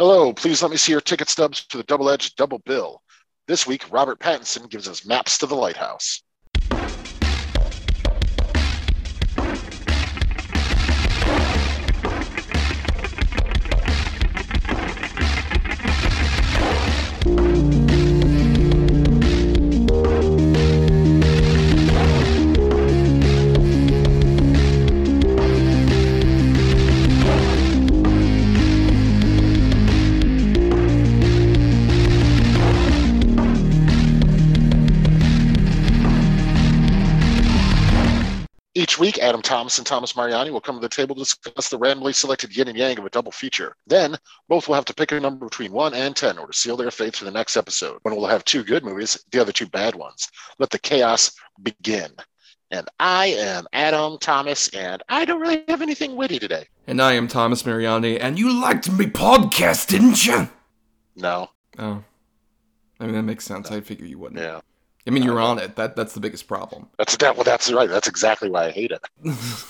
Hello, please let me see your ticket stubs for the double edged double bill. This week, Robert Pattinson gives us Maps to the Lighthouse. Week, Adam Thomas and Thomas Mariani will come to the table to discuss the randomly selected yin and yang of a double feature. Then, both will have to pick a number between 1 and 10 or to seal their fate for the next episode. One will have two good movies, the other two bad ones. Let the chaos begin. And I am Adam Thomas, and I don't really have anything witty today. And I am Thomas Mariani, and you liked me podcast, didn't you? No. Oh. I mean, that makes sense. I figure you wouldn't. Yeah. I mean, you're on it. That That's the biggest problem. That's that. Well, that's right. That's exactly why I hate it.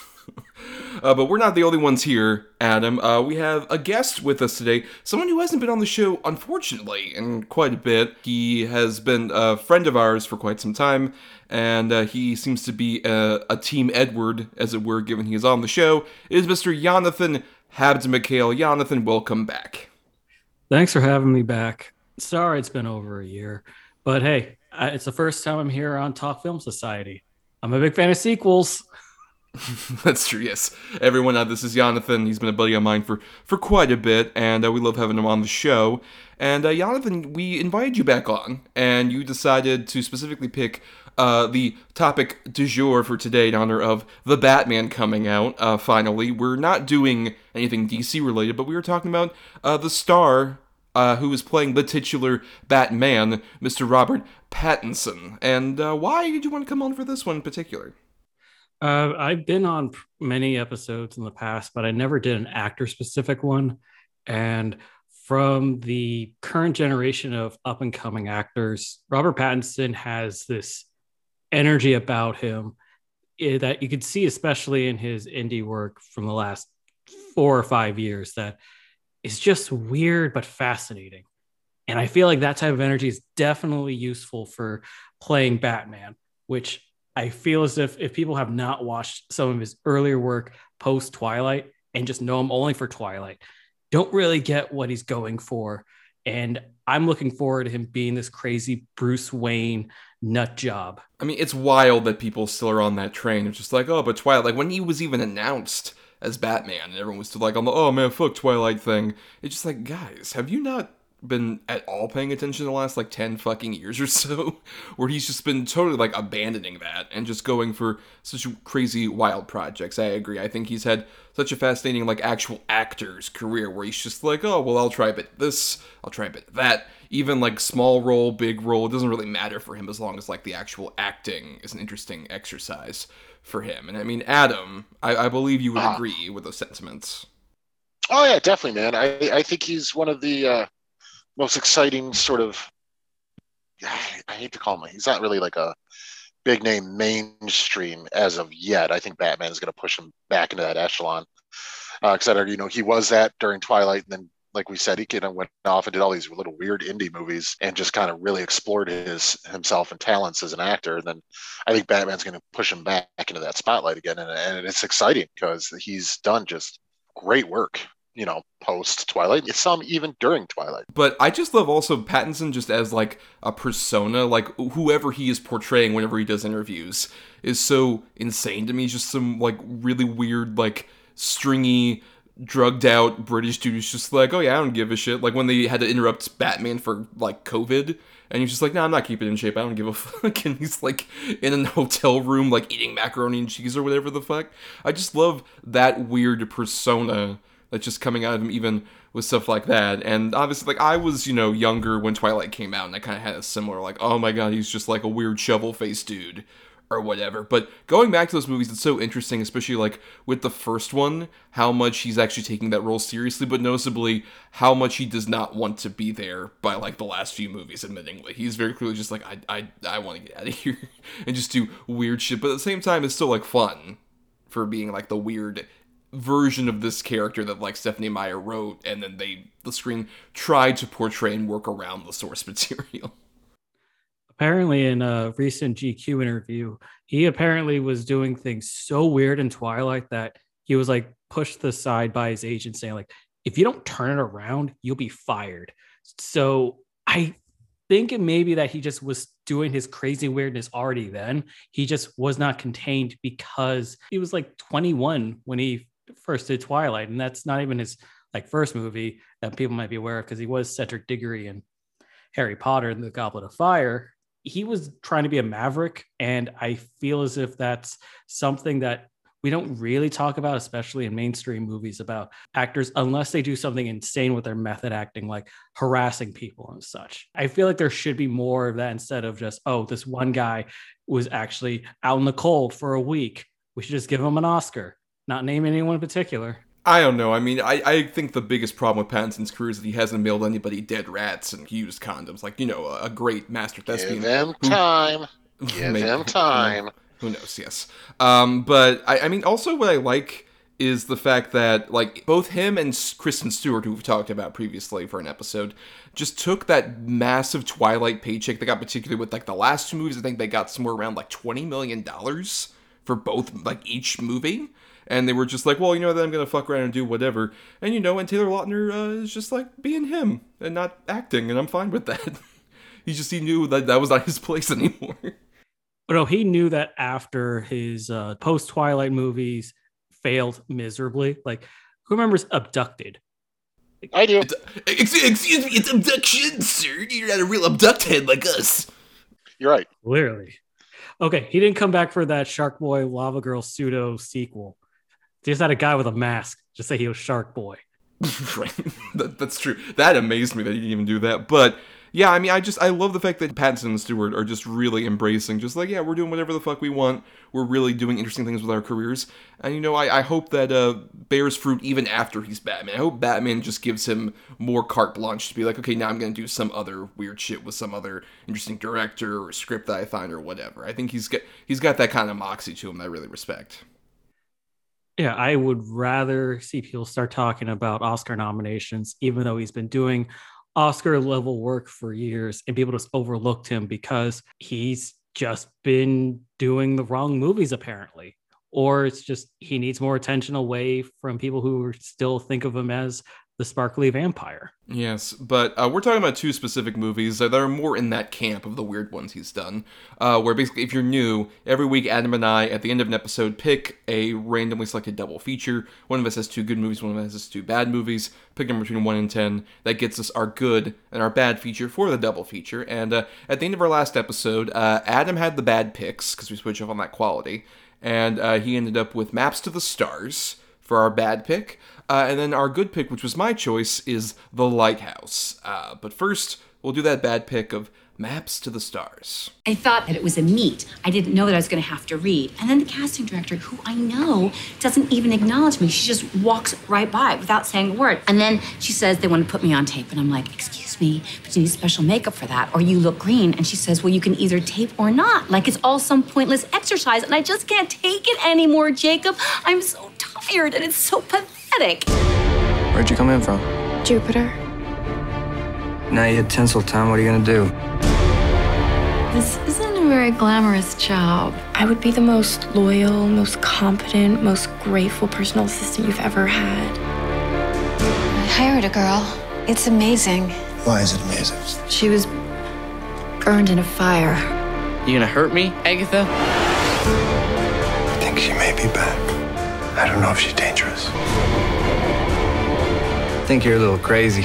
Uh, but we're not the only ones here, Adam. Uh, we have a guest with us today, someone who hasn't been on the show, unfortunately, in quite a bit. He has been a friend of ours for quite some time, and uh, he seems to be a, a Team Edward, as it were, given he is on the show. It is Mr. Jonathan Habd McHale. Jonathan, welcome back. Thanks for having me back. Sorry it's been over a year, but hey, I, it's the first time I'm here on Talk Film Society. I'm a big fan of sequels. That's true. Yes, everyone. Uh, this is Jonathan. He's been a buddy of mine for for quite a bit, and uh, we love having him on the show. And uh, Jonathan, we invited you back on, and you decided to specifically pick uh, the topic du jour for today in honor of the Batman coming out. Uh, finally, we're not doing anything DC related, but we were talking about uh, the star uh, who is playing the titular Batman, Mr. Robert Pattinson. And uh, why did you want to come on for this one in particular? Uh, I've been on many episodes in the past, but I never did an actor specific one. And from the current generation of up and coming actors, Robert Pattinson has this energy about him eh, that you could see, especially in his indie work from the last four or five years, that is just weird but fascinating. And I feel like that type of energy is definitely useful for playing Batman, which I feel as if if people have not watched some of his earlier work post Twilight and just know him only for Twilight, don't really get what he's going for. And I'm looking forward to him being this crazy Bruce Wayne nut job. I mean, it's wild that people still are on that train. It's just like, oh, but Twilight, like when he was even announced as Batman, and everyone was still like oh man, fuck Twilight thing. It's just like, guys, have you not been at all paying attention the last like 10 fucking years or so where he's just been totally like abandoning that and just going for such crazy wild projects. I agree. I think he's had such a fascinating like actual actor's career where he's just like oh well i'll try a bit this i'll try a bit that. Even like small role big role it doesn't really matter for him as long as like the actual acting is an interesting exercise for him. And i mean adam i, I believe you would Ah. agree with those sentiments. Oh yeah, definitely, man. I I think he's one of the uh, most exciting sort of. I hate to call him. He's not really like a big name mainstream as of yet. I think Batman is going to push him back into that echelon. Uh, because I you know he was that during Twilight, and then like we said, he kind of went off and did all these little weird indie movies and just kind of really explored his himself and talents as an actor. And then I think Batman's going to push him back into that spotlight again, and, and it's exciting because he's done just great work. You know, post Twilight, some even during Twilight. But I just love also Pattinson just as like a persona, like whoever he is portraying whenever he does interviews is so insane to me. Just some like really weird, like stringy, drugged out British dude who's just like, oh yeah, I don't give a shit. Like when they had to interrupt Batman for like COVID. And he's just like, no, I'm not keeping in shape. I don't give a fuck. And he's like in a hotel room, like eating macaroni and cheese or whatever the fuck. I just love that weird persona that's just coming out of him, even with stuff like that. And obviously, like I was, you know, younger when Twilight came out, and I kind of had a similar, like, oh my god, he's just like a weird shovel faced dude or whatever. But going back to those movies, it's so interesting, especially like with the first one, how much he's actually taking that role seriously, but noticeably how much he does not want to be there by like the last few movies, admittingly. He's very clearly just like, I I, I want to get out of here and just do weird shit. But at the same time, it's still like fun for being like the weird version of this character that like Stephenie Meyer wrote, and then they the screen tried to portray and work around the source material. Apparently, in a recent GQ interview, he apparently was doing things so weird in Twilight that he was like pushed aside by his agent, saying like, "If you don't turn it around, you'll be fired." So I think it may be that he just was doing his crazy weirdness already then. He just was not contained because he was like 21 when he first did Twilight, and that's not even his like first movie that people might be aware of because he was Cedric Diggory in Harry Potter and the Goblet of Fire. He was trying to be a maverick, and I feel as if that's something that we don't really talk about, especially in mainstream movies, about actors unless they do something insane with their method acting, like harassing people and such. I feel like there should be more of that instead of just, oh, this one guy was actually out in the cold for a week. We should just give him an Oscar not name anyone in particular. I don't know. I mean, I, I think the biggest problem with Pattinson's career is that he hasn't mailed anybody dead rats and used condoms. Like, you know, a, a great master thespian. Give him time. Give Maybe. him time. Who knows? Yes. Um, but I, I mean, also what I like is the fact that like both him and Kristen Stewart, who we've talked about previously for an episode, just took that massive Twilight paycheck they got, particularly with like the last two movies. I think they got somewhere around like twenty million dollars for both, like each movie. And they were just like, well, you know, then I'm gonna fuck around and do whatever. And you know, and Taylor Lautner uh, is just like being him and not acting, and I'm fine with that. he just he knew that that was not his place anymore. But no, he knew that after his uh, post Twilight movies failed miserably. Like, who remembers Abducted? I do. Excuse, excuse me, it's abduction, sir. You're not a real abducted like us. You're right. Clearly. Okay, he didn't come back for that Shark Boy Lava Girl pseudo sequel. Just had a guy with a mask just say he was Shark Boy. That, that's true. That amazed me that he didn't even do that. But yeah, I mean, I just I love the fact that Pattinson and Stewart are just really embracing, just like yeah, we're doing whatever the fuck we want. We're really doing interesting things with our careers, and you know, I, I hope that uh, bears fruit even after he's Batman. I hope Batman just gives him more carte blanche to be like, okay, now I'm gonna do some other weird shit with some other interesting director or script that I find or whatever. I think he's got he's got that kind of moxie to him that I really respect. Yeah, I would rather see people start talking about Oscar nominations, even though he's been doing Oscar level work for years and people just overlooked him because he's just been doing the wrong movies, apparently. Or it's just he needs more attention away from people who still think of him as the sparkly vampire. Yes, but uh, we're talking about two specific movies that are more in that camp of the weird ones he's done. Uh, where basically, if you're new, every week Adam and I, at the end of an episode, pick a randomly selected double feature. One of us has two good movies, one of us has two bad movies. Pick them between 1 and 10. That gets us our good and our bad feature for the double feature. And uh, at the end of our last episode, uh, Adam had the bad picks, because we switch off on that quality. And uh, he ended up with Maps to the Stars for our bad pick. Uh, and then our good pick, which was my choice, is The Lighthouse. Uh, but first, we'll do that bad pick of Maps to the Stars. I thought that it was a meet. I didn't know that I was going to have to read. And then the casting director, who I know doesn't even acknowledge me, she just walks right by without saying a word. And then she says they want to put me on tape. And I'm like, excuse me, but you need special makeup for that, or you look green. And she says, well, you can either tape or not. Like it's all some pointless exercise. And I just can't take it anymore, Jacob. I'm so tired and it's so pathetic. Where'd you come in from? Jupiter. Now you hit Tinseltown, what are you gonna do? This isn't a very glamorous job. I would be the most loyal, most competent, most grateful personal assistant you've ever had. I hired a girl. It's amazing. Why is it amazing? She was burned in a fire. You gonna hurt me, Agatha? I think she may be back. I don't know if she's dangerous. I think you're a little crazy.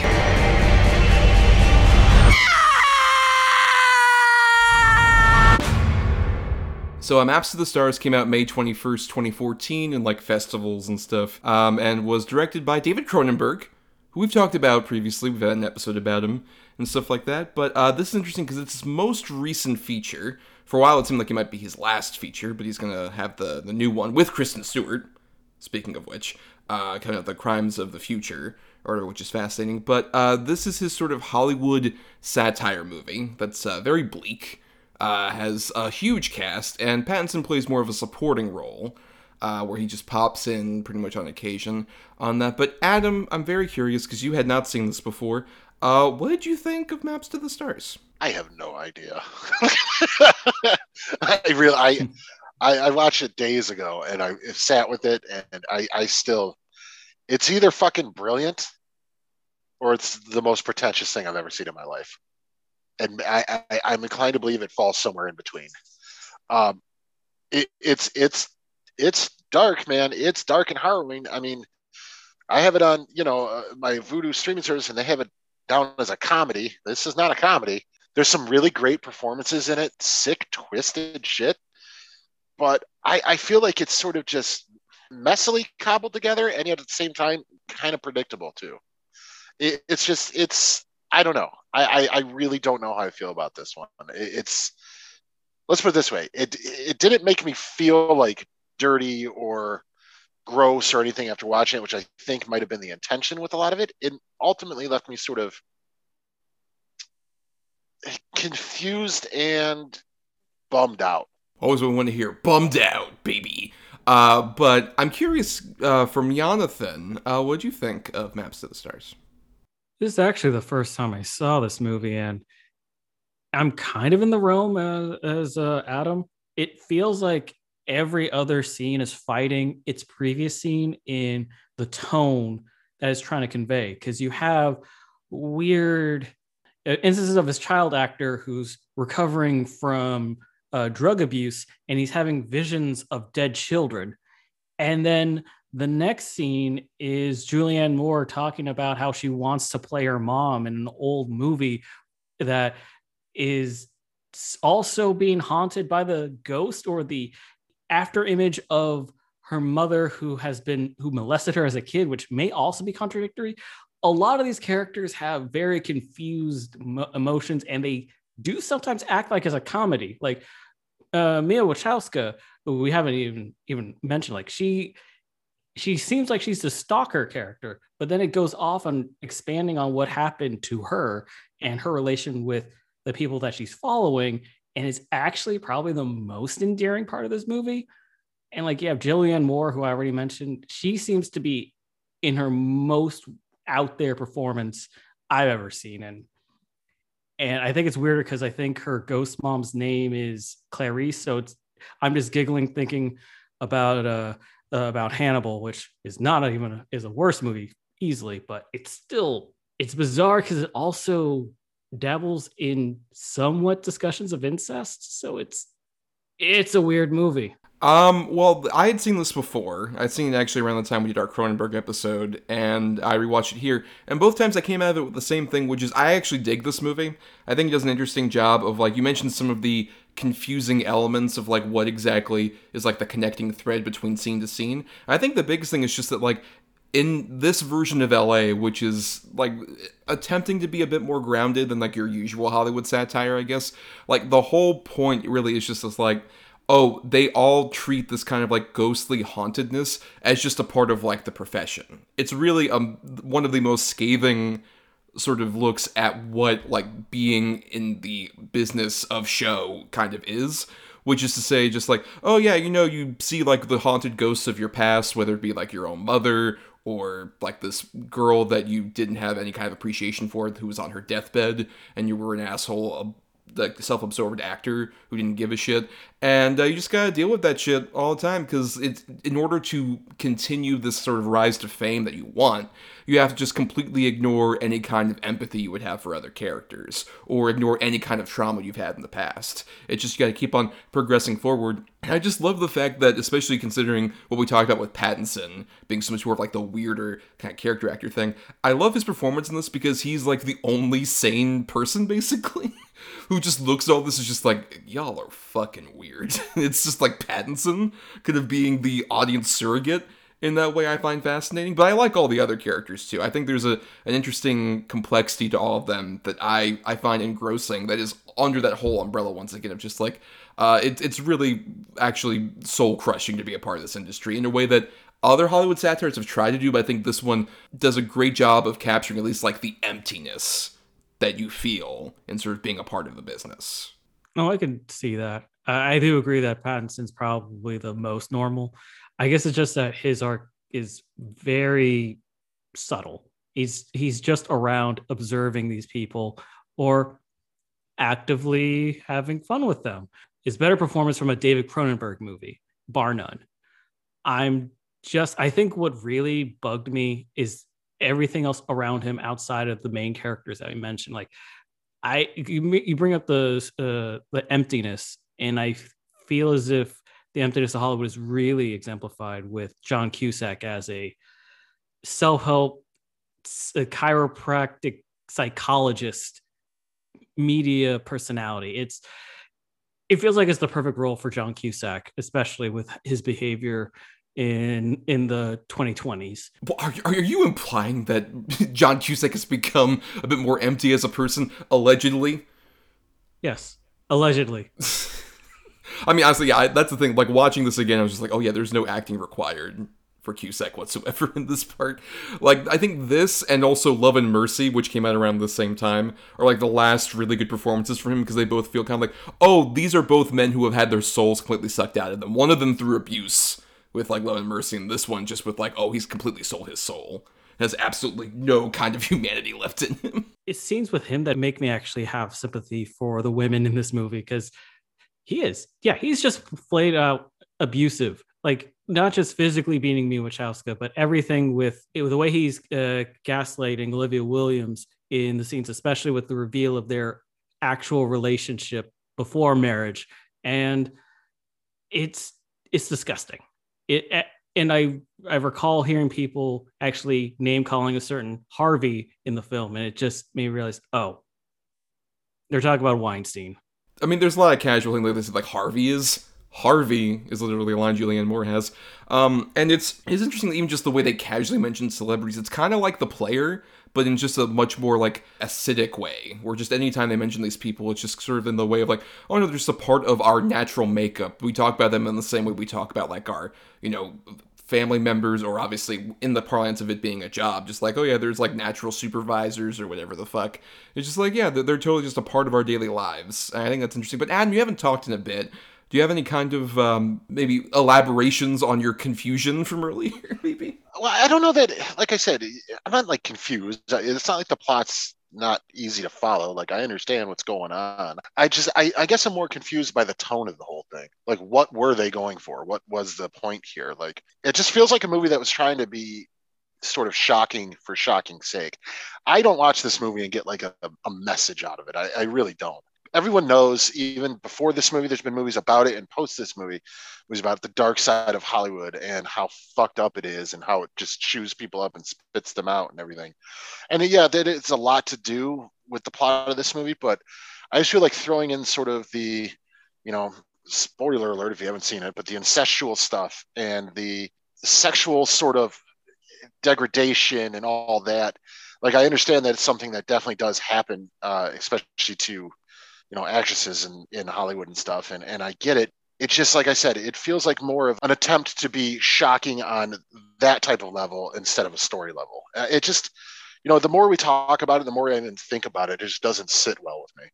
So, uh, Maps to the Stars came out May 21st, 2014, in like festivals and stuff, um, and was directed by David Cronenberg, who we've talked about previously. We've had an episode about him and stuff like that. But uh, this is interesting because it's his most recent feature. For a while, it seemed like it might be his last feature, but he's gonna have the the new one with Kristen Stewart. Speaking of which, uh, kind of the crimes of the future, or which is fascinating. But uh, this is his sort of Hollywood satire movie that's uh, very bleak. Uh, has a huge cast, and Pattinson plays more of a supporting role. uh, where he just pops in pretty much on occasion on that. But Adam, I'm very curious because you had not seen this before. Uh, what did you think of Maps to the Stars? I have no idea. I really, I, I, I watched it days ago and I sat with it and I, I still, it's either fucking brilliant or it's the most pretentious thing I've ever seen in my life. And I, I, I'm inclined to believe it falls somewhere in between. Um, it, it's, it's, it's dark, man. It's dark and harrowing. I mean, I have it on, you know, uh, my Vudu streaming service, and they have it down as a comedy. This is not a comedy. There's some really great performances in it, sick, twisted shit. But I, I feel like it's sort of just messily cobbled together, and yet at the same time, kind of predictable too. It, it's just, it's, I don't know. I, I, I, really don't know how I feel about this one. It, it's, let's put it this way. It, it didn't make me feel like dirty or gross or anything after watching it, which I think might have been the intention with a lot of it. It ultimately left me sort of confused and bummed out. Always want to hear bummed out, baby. Uh, but I'm curious uh, from Jonathan, uh, what do you think of Maps to the Stars? This is actually the first time I saw this movie, and I'm kind of in the realm as, as uh, Adam. It feels like every other scene is fighting its previous scene in the tone that is trying to convey because you have weird uh, instances of his child actor who's recovering from uh, drug abuse and he's having visions of dead children. And then the next scene is Julianne Moore talking about how she wants to play her mom in an old movie that is also being haunted by the ghost or the after image of her mother who has been who molested her as a kid which may also be contradictory. A lot of these characters have very confused mo- emotions and they do sometimes act like as a comedy. Like uh, Mia Wasikowska we haven't even even mentioned like she she seems like she's the stalker character but then it goes off on expanding on what happened to her and her relation with the people that she's following and it's actually probably the most endearing part of this movie. And like you have Julianne Moore, who I already mentioned, she seems to be in her most out there performance I've ever seen. And and I think it's weird because I think her ghost mom's name is Clarice. So it's I'm just giggling thinking about uh, uh about Hannibal, which is not even a, is a worse movie easily, but it's still it's bizarre because it also dabbles in somewhat discussions of incest, so it's it's a weird movie. Um, well, I had seen this before. I'd seen it actually around the time we did our Cronenberg episode, and I rewatched it here. And both times I came out of it with the same thing, which is I actually dig this movie. I think it does an interesting job of like you mentioned some of the confusing elements of like what exactly is like the connecting thread between scene to scene. I think the biggest thing is just that like in this version of LA, which is like attempting to be a bit more grounded than like your usual Hollywood satire, I guess. Like the whole point really is just this like, oh, they all treat this kind of like ghostly hauntedness as just a part of like the profession. It's really um one of the most scathing sort of looks at what like being in the business of show kind of is which is to say just like oh yeah you know you see like the haunted ghosts of your past whether it be like your own mother or like this girl that you didn't have any kind of appreciation for who was on her deathbed and you were an asshole like self-absorbed actor who didn't give a shit. And uh, you just gotta deal with that shit all the time because it's in order to continue this sort of rise to fame that you want you have to just completely ignore any kind of empathy you would have for other characters or ignore any kind of trauma you've had in the past. It's just you gotta keep on progressing forward. And i just love the fact that especially considering what we talked about with pattinson being so much more of like the weirder kind of character actor thing i love his performance in this because he's like the only sane person basically who just looks at all this is just like, y'all are fucking weird. it's just like Pattinson kind of being the audience surrogate in that way I find fascinating. But I like all the other characters too. I think there's a an interesting complexity to all of them that I I find engrossing. That is under that whole umbrella once again of just like uh, it, it's really actually soul crushing to be a part of this industry in a way that other Hollywood satires have tried to do. But I think this one does a great job of capturing at least like the emptiness that you feel in sort of being a part of the business. Oh, I can see that. I do agree that Pattinson's probably the most normal. I guess it's just that his arc is very subtle. He's he's just around observing these people or actively having fun with them. Is better performance from a David Cronenberg movie, bar none. I'm just I think what really bugged me is everything else around him outside of the main characters that we mentioned. Like I you, you bring up the uh, the emptiness, and I feel as if the emptiness of Hollywood is really exemplified with John Cusack as a self help chiropractic psychologist media personality. It's it feels like it's the perfect role for John Cusack, especially with his behavior in in the 2020s. Are, are you implying that John Cusack has become a bit more empty as a person, allegedly? Yes, allegedly. I mean, honestly, yeah, I, that's the thing. Like watching this again, I was just like, oh yeah, there's no acting required for Cusack whatsoever in this part. Like, I think this and also Love and Mercy, which came out around the same time, are like the last really good performances for him because they both feel kind of like, oh, these are both men who have had their souls completely sucked out of them. One of them through abuse with like Love and Mercy, and this one just with like, oh, he's completely sold his soul. Has absolutely no kind of humanity left in him. It's scenes with him that make me actually have sympathy for the women in this movie because he is, yeah, he's just played out abusive. Like not just physically beating Mia Wasikowska, but everything with the way he's uh, gaslighting Olivia Williams in the scenes, especially with the reveal of their actual relationship before marriage, and it's it's disgusting. It and I I recall hearing people actually name calling a certain Harvey in the film, and it just made me realize, oh, they're talking about Weinstein. I mean, there's a lot of casual things like this, like Harvey is Harvey is literally a line Julianne Moore has. Um, and it's it's interesting even just the way they casually mention celebrities. It's kind of like the player, but in just a much more like acidic way, where just anytime they mention these people, it's just sort of in the way of like, oh no, they're just a part of our natural makeup. We talk about them in the same way we talk about like our, you know, family members or obviously in the parlance of it being a job just like oh yeah there's like natural supervisors or whatever the fuck it's just like yeah they're, they're totally just a part of our daily lives and i think that's interesting but adam you haven't talked in a bit do you have any kind of um, maybe elaborations on your confusion from earlier? Maybe. Well, I don't know that. Like I said, I'm not like confused. It's not like the plot's not easy to follow. Like I understand what's going on. I just, I, I guess I'm more confused by the tone of the whole thing. Like, what were they going for? What was the point here? Like, it just feels like a movie that was trying to be sort of shocking for shocking's sake. I don't watch this movie and get like a, a message out of it. I, I really don't everyone knows even before this movie there's been movies about it and post this movie was about the dark side of hollywood and how fucked up it is and how it just chews people up and spits them out and everything. And yeah that it's a lot to do with the plot of this movie but i just feel like throwing in sort of the you know spoiler alert if you haven't seen it but the incestual stuff and the sexual sort of degradation and all that like i understand that it's something that definitely does happen uh, especially to you know actresses in, in hollywood and stuff and and i get it. It's just like i said it feels like more of an attempt to be shocking on that type of level instead of a story level. Uh, it just you know the more we talk about it the more i even think about it it just doesn't sit well with me.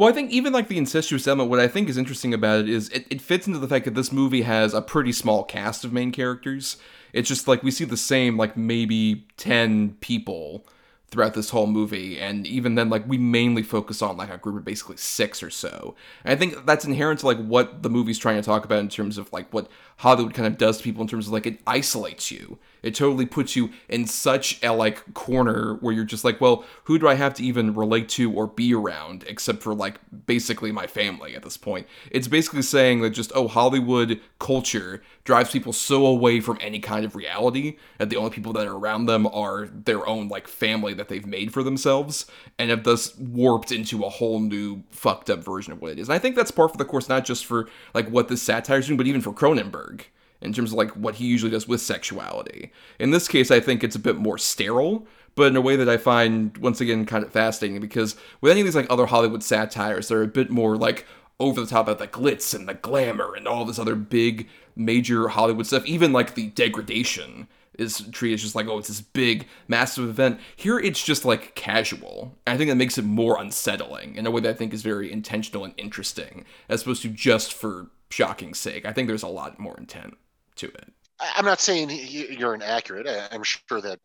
Well, I think even like the incestuous element, what I think is interesting about it is it, it fits into the fact that this movie has a pretty small cast of main characters. It's just like we see the same, like maybe 10 people throughout this whole movie and even then like we mainly focus on like a group of basically six or so. And i think that's inherent to like what the movie's trying to talk about in terms of like what hollywood kind of does to people in terms of like it isolates you it totally puts you in such a like corner where you're just like, well, who do I have to even relate to or be around except for like basically my family at this point? It's basically saying that just oh, Hollywood culture drives people so away from any kind of reality that the only people that are around them are their own like family that they've made for themselves and have thus warped into a whole new fucked up version of what it is. And I think that's part for the course, not just for like what this satire is doing, but even for Cronenberg in terms of like what he usually does with sexuality. In this case, I think it's a bit more sterile, but in a way that I find once again kind of fascinating because with any of these like other Hollywood satires, they're a bit more like over the top of the glitz and the glamour and all this other big major Hollywood stuff, even like the degradation is treated just like, oh, it's this big, massive event. Here, it's just like casual. I think that makes it more unsettling in a way that I think is very intentional and interesting, as opposed to just for shocking sake. I think there's a lot more intent. To it. I'm not saying you're inaccurate. I'm sure that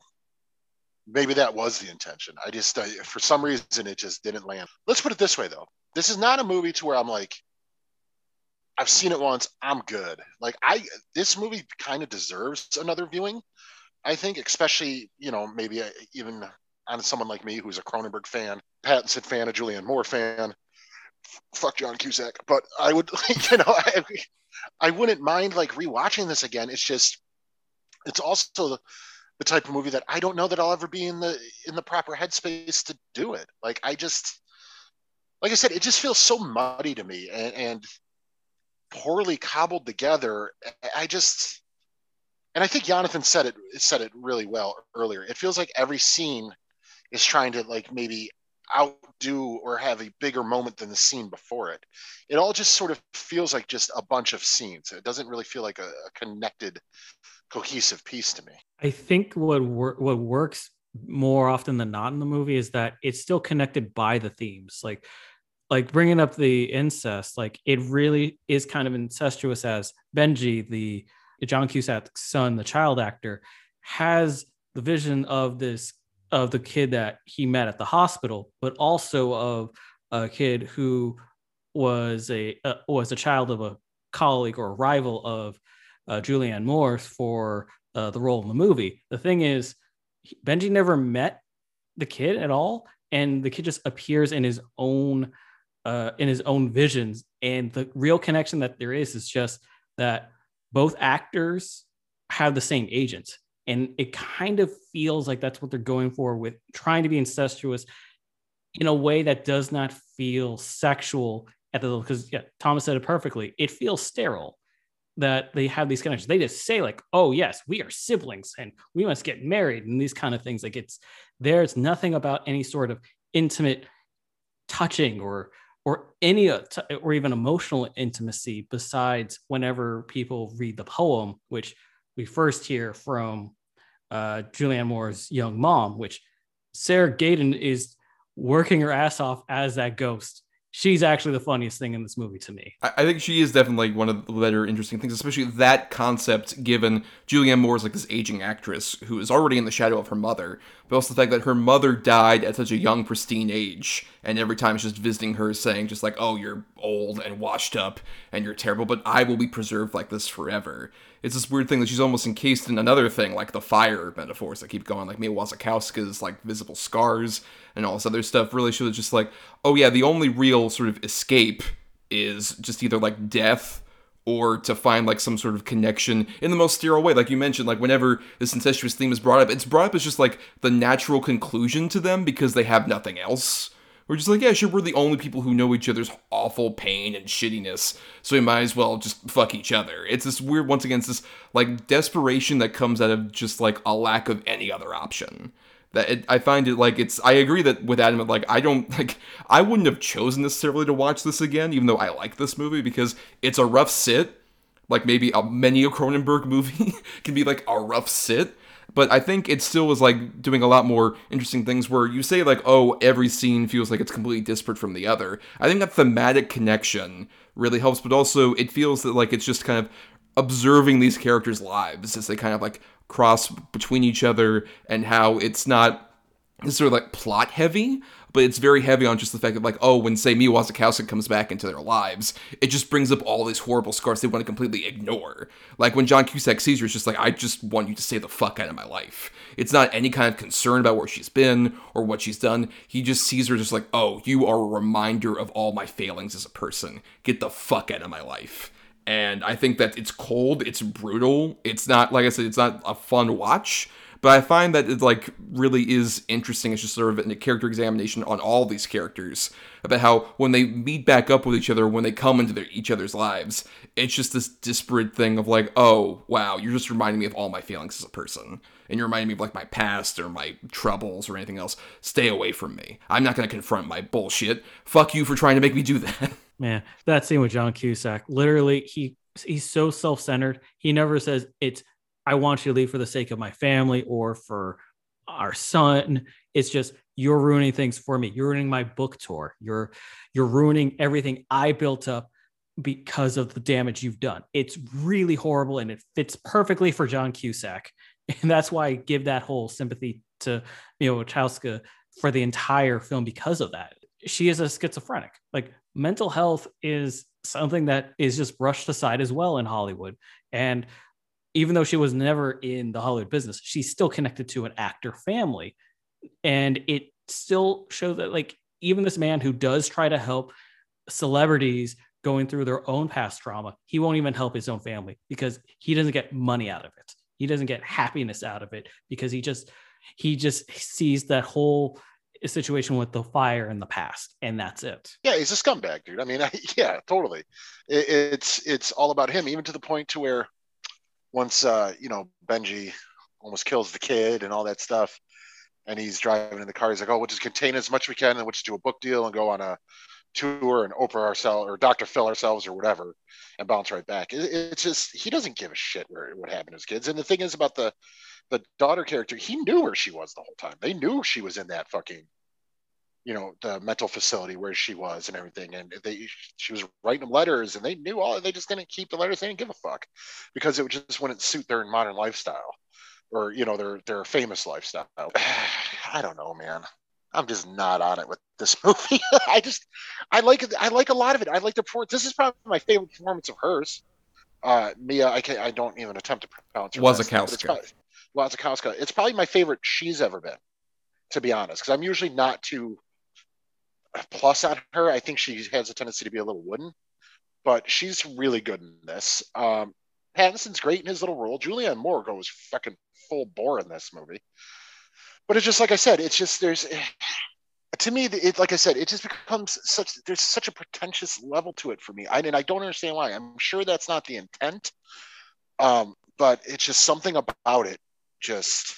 maybe that was the intention. I just, uh, for some reason, it just didn't land. Let's put it this way, though. This is not a movie to where I'm like, I've seen it once, I'm good. Like I, this movie kind of deserves another viewing. I think, especially you know, maybe uh, even on someone like me who's a Cronenberg fan, Pattinson fan, a Julianne Moore fan. Fuck John Cusack, but I would, you know, I, I wouldn't mind like rewatching this again. It's just, it's also the, type of movie that I don't know that I'll ever be in the in the proper headspace to do it. Like I just, like I said, it just feels so muddy to me and, and poorly cobbled together. I just, and I think Jonathan said it said it really well earlier. It feels like every scene is trying to like maybe outdo or have a bigger moment than the scene before it. It all just sort of feels like just a bunch of scenes. It doesn't really feel like a, a connected, cohesive piece to me. I think what wor- what works more often than not in the movie is that it's still connected by the themes. Like like bringing up the incest, like it really is kind of incestuous as Benji, the John Cusack's son, the child actor, has the vision of this of the kid that he met at the hospital, but also of a kid who was a uh, was a child of a colleague or a rival of uh, Julianne Moore for uh, the role in the movie. The thing is, Benji never met the kid at all, and the kid just appears in his own uh, in his own visions. And the real connection that there is is just that both actors have the same agent. And it kind of feels like that's what they're going for with trying to be incestuous in a way that does not feel sexual at the level. because yeah, Thomas said it perfectly. It feels sterile that they have these connections. They just say like, "Oh yes, we are siblings and we must get married," and these kind of things. Like it's there's nothing about any sort of intimate touching or or any uh, or even emotional intimacy besides whenever people read the poem, which we first hear from uh, Julianne Moore's young mom, which Sarah Gadon is working her ass off as that ghost. She's actually the funniest thing in this movie to me. I, I think she is definitely one of the better interesting things, especially that concept given Julianne Moore is like this aging actress who is already in the shadow of her mother, but also the fact that her mother died at such a young, pristine age, and every time she's just visiting her saying just like, oh, you're old and washed up and you're terrible, but I will be preserved like this forever. It's this weird thing that she's almost encased in another thing, like the fire metaphors that keep going, like Mia Wasikowska's like visible scars and all this other stuff really she was just like, oh yeah, the only real sort of escape is just either like death or to find like some sort of connection in the most sterile way. Like you mentioned, like whenever this incestuous theme is brought up, it's brought up as just like the natural conclusion to them because they have nothing else. We're just like, yeah, sure, we're the only people who know each other's awful pain and shittiness, so we might as well just fuck each other. It's this weird, once again, it's this like desperation that comes out of just like a lack of any other option. That it, I find it like it's I agree that with Adam like I don't like I wouldn't have chosen necessarily to watch this again even though I like this movie because it's a rough sit. Like maybe a many a Cronenberg movie can be like a rough sit but I think it still was like doing a lot more interesting things where you say like oh every scene feels like it's completely disparate from the other. I think that thematic connection really helps but also it feels that like it's just kind of observing these characters lives as they kind of like cross between each other and how it's not sort of like plot heavy, but it's very heavy on just the fact that like, oh, when say Mia Wasikowska comes back into their lives, it just brings up all these horrible scars they want to completely ignore. Like when John Cusack sees her, it's just like, I just want you to stay the fuck out of my life. It's not any kind of concern about where she's been or what she's done. He just sees her just like, oh, you are a reminder of all my failings as a person. Get the fuck out of my life and I think that it's cold, it's brutal. It's not like I said, it's not a fun watch, but I find that it like really is interesting. It's just sort of a character examination on all these characters about how when they meet back up with each other, when they come into their, each other's lives, it's just this disparate thing of like, oh wow, you're just reminding me of all my feelings as a person, and you're reminding me of like my past or my troubles or anything else. Stay away from me. I'm not gonna confront my bullshit. Fuck you for trying to make me do that. Man, that scene with John Cusack, literally, he he's so self-centered. He never says it's I want you to leave for the sake of my family or for our son. It's just you're ruining things for me. You're ruining my book tour. You're you're ruining everything I built up because of the damage you've done. It's really horrible and it fits perfectly for John Cusack. And that's why I give that whole sympathy to Mia Wasikowska for the entire film because of that. She is a schizophrenic. Like mental health is something that is just brushed aside as well in Hollywood. And even though she was never in the Hollywood business, she's still connected to an actor family. And it still shows that, like, even this man who does try to help celebrities going through their own past trauma, he won't even help his own family because he doesn't get money out of it. He doesn't get happiness out of it because he just he just sees that whole situation with the fire in the past and that's it yeah he's a scumbag dude i mean I, yeah totally it, it's it's all about him even to the point to where once uh you know benji almost kills the kid and all that stuff and he's driving in the car he's like oh we'll just contain as much we can and we'll just do a book deal and go on a tour and Oprah ourselves or Dr. Phil ourselves or whatever and bounce right back. It, it's just he doesn't give a shit where what happened to his kids. And the thing is about the the daughter character, he knew where she was the whole time. They knew she was in that fucking you know the mental facility where she was and everything and they she was writing them letters and they knew all they just didn't keep the letters they didn't give a fuck because it just wouldn't suit their modern lifestyle or you know their their famous lifestyle i don't know man I'm just not on it with this movie. I just I like it. I like a lot of it. I like the performance. This is probably my favorite performance of hers. Uh, Mia, I can't I don't even attempt to pronounce her. Wasikowska. Wasikowska. It's probably my favorite she's ever been, to be honest. Because I'm usually not too plus on her. I think she has a tendency to be a little wooden, but she's really good in this. Um, Pattinson's great in his little role. Julianne Moore goes fucking full bore in this movie but it's just like I said, it's just there's to me, it like I said, it just becomes such there's such a pretentious level to it for me. I and I don't understand why. I'm sure that's not the intent, um, but it's just something about it. Just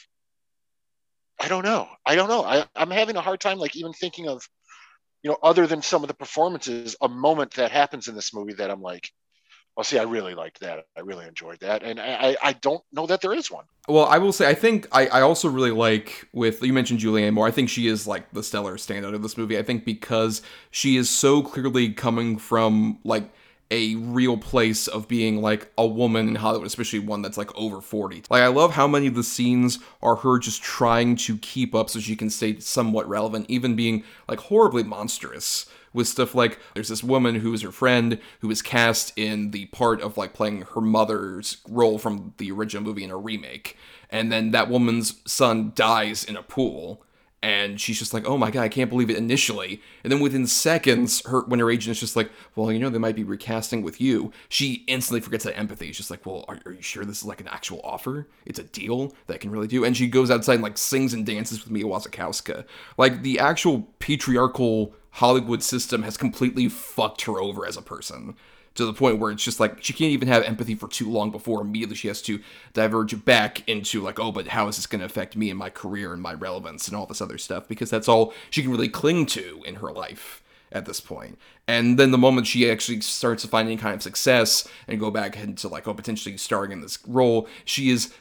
I don't know. I don't know. I, I'm having a hard time like even thinking of, you know, other than some of the performances, a moment that happens in this movie that I'm like, well, see, I really liked that. I really enjoyed that, and I, I don't know that there is one. Well, I will say, I think I, I also really like with you mentioned Julianne Moore. I think she is like the stellar standout of this movie. I think because she is so clearly coming from like a real place of being like a woman in Hollywood, especially one that's like over 40. Like, I love how many of the scenes are her just trying to keep up so she can stay somewhat relevant, even being like horribly monstrous with stuff like there's this woman who is her friend who is cast in the part of like playing her mother's role from the original movie in a remake and then that woman's son dies in a pool and she's just like, "Oh my god, I can't believe it!" Initially, and then within seconds, her when her agent is just like, "Well, you know, they might be recasting with you," she instantly forgets that empathy. She's just like, "Well, are, are, you sure this is like an actual offer? It's a deal that I can really do." And she goes outside and like sings and dances with Mia Wasikowska. Like the actual patriarchal Hollywood system has completely fucked her over as a person to the point where it's just like she can't even have empathy for too long before immediately she has to diverge back into like oh but how is this going to affect me and my career and my relevance and all this other stuff? Because that's all she can really cling to in her life at this point. And then the moment she actually starts to find any kind of success and go back into like oh potentially starring in this role she is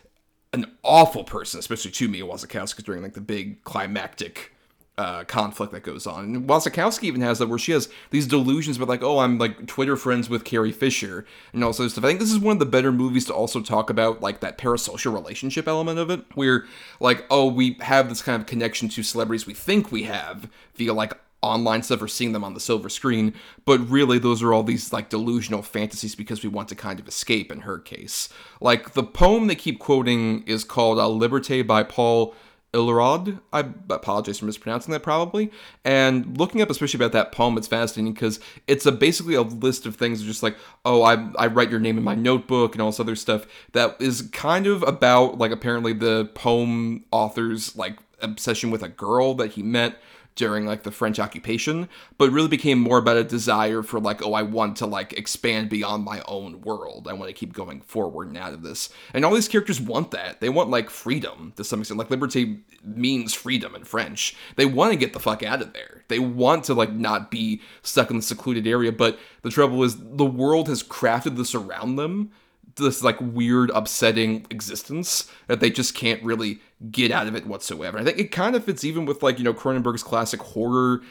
an awful person especially to Mia Wasikowska during like the big climactic uh, conflict that goes on. And Wasikowska even has that where she has these delusions about like, oh, I'm like Twitter friends with Carrie Fisher and all sorts of stuff. I think this is one of the better movies to also talk about like that parasocial relationship element of it, where like, oh, we have this kind of connection to celebrities we think we have via like online stuff or seeing them on the silver screen, but really those are all these like delusional fantasies because we want to kind of escape in her case. Like the poem they keep quoting is called A Liberté by Paul Ilarod. I apologize for mispronouncing that probably. And looking up especially about that poem, it's fascinating because it's a basically a list of things just like, oh, I, I write your name in my notebook and all this other stuff that is kind of about like apparently the poem author's like obsession with a girl that he met during like the French occupation, but really became more about a desire for like, oh, I want to like expand beyond my own world. I want to keep going forward and out of this. And all these characters want that. They want like freedom to some extent. Like liberté means freedom in French. They want to get the fuck out of there. They want to like not be stuck in the secluded area. But the trouble is the world has crafted this around them this like weird, upsetting existence that they just can't really get out of it whatsoever. I think it kind of fits even with like you know Cronenberg's classic horror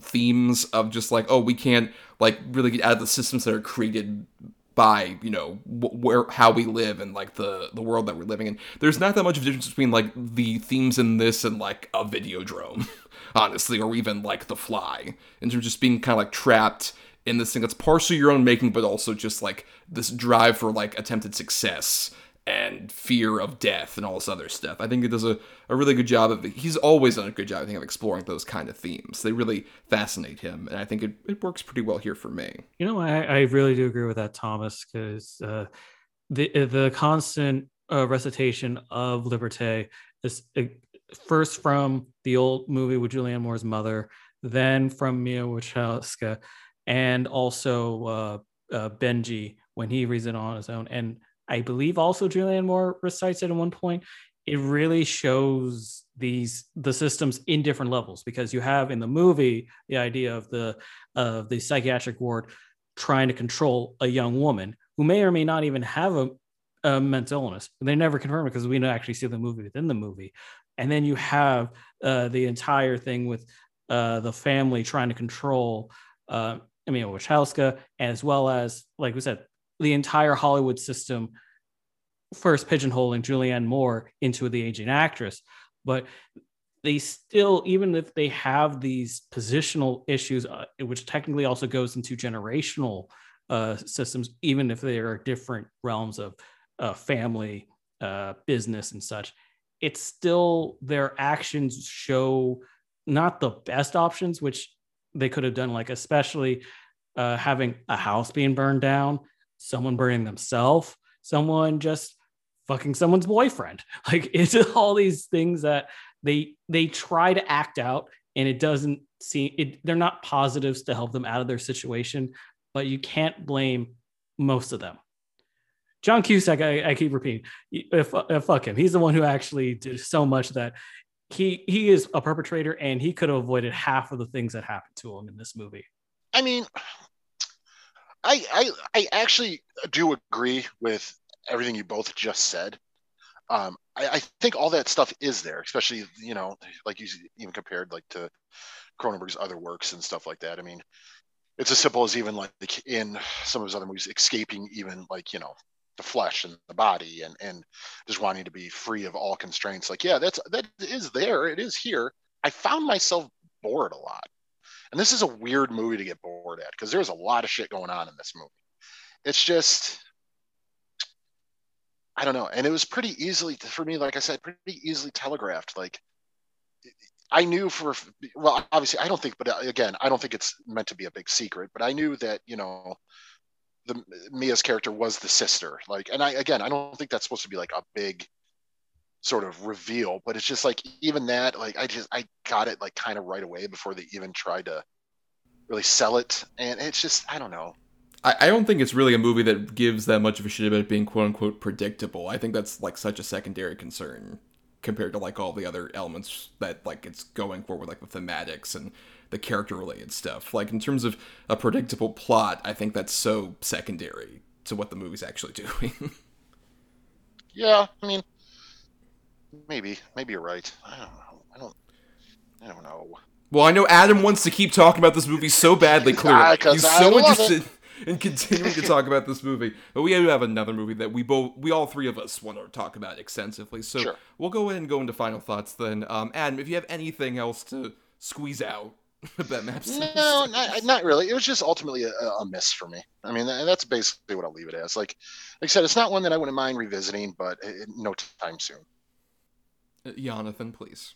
themes of just like, oh, we can't like really get out of the systems that are created by you know where how we live and like the the world that we're living in. There's not that much of a difference between like the themes in this and like a Videodrome, honestly, or even like The Fly, in terms of just being kind of like trapped in this thing that's partially your own making, but also just like this drive for like attempted success and fear of death and all this other stuff. I think it does a, a really good job of he's always done a good job, I think, of exploring those kind of themes. They really fascinate him, and I think it, it works pretty well here for me. You know, I, I really do agree with that, Thomas, because uh, the the constant uh, recitation of Liberté is uh, first from the old movie with Julianne Moore's mother, then from Mia Wasikowska, and also uh, uh, Benji when he reads it on his own. And I believe also Julianne Moore recites it at one point. It really shows these the systems in different levels because you have in the movie the idea of the of the psychiatric ward trying to control a young woman who may or may not even have a, a mental illness. They never confirm it because we don't actually see the movie within the movie. And then you have uh, the entire thing with uh, the family trying to control uh, Mia Wasikowska, as well as, like we said, the entire Hollywood system first pigeonholing Julianne Moore into the aging actress. But they still, even if they have these positional issues, uh, which technically also goes into generational uh, systems, even if they are different realms of uh, family, uh, business, and such, it's still their actions show not the best options, which they could have done, like especially uh, having a house being burned down, someone burning themselves, someone just fucking someone's boyfriend. Like it's all these things that they they try to act out, and it doesn't seem it. They're not positives to help them out of their situation, but you can't blame most of them. John Cusack, I, I keep repeating, if, if, fuck him. He's the one who actually did so much that he he is a perpetrator and he could have avoided half of the things that happened to him in this movie. I mean, I I I actually do agree with everything you both just said. Um, I, I, think all that stuff is there, especially you know, like you even compared like to Cronenberg's other works and stuff like that. I mean, it's as simple as even like in some of his other movies, escaping even like you know the flesh and the body and and just wanting to be free of all constraints. Like yeah that's that is there. It is here. I found myself bored a lot. And this is a weird movie to get bored at because there's a lot of shit going on in this movie. It's just i don't know. And it was pretty easily for me like i said pretty easily telegraphed. Like I knew for well, obviously, I don't think, but uh, again, I don't think it's meant to be a big secret. But I knew that you know the Mia's character was the sister. Like, and I again, I don't think that's supposed to be like a big sort of reveal, but it's just like even that, like I just I got it like kind of right away before they even tried to really sell it, and it's just I don't know. I, I don't think it's really a movie that gives that much of a shit about it being quote unquote predictable. I think that's like such a secondary concern compared to like all the other elements that like it's going for with like the thematics and the character related stuff. Like in terms of a predictable plot, I think that's so secondary to what the movie's actually doing. yeah, I mean, maybe, maybe you're right. I don't know. I don't. I don't know. Well, I know Adam wants to keep talking about this movie so badly. Clearly, he's so interested in continuing to talk about this movie. But we do have another movie that we both, we all three of us want to talk about extensively. So sure. we'll go ahead and go into final thoughts then. Um, Adam, if you have anything else to squeeze out that map No, not, not, really. It was just ultimately a, a, miss for me. I mean, that's basically what I'll leave it as. Like, like I said, it's not one that I wouldn't mind revisiting, but it, no time soon. Uh, Jonathan, please.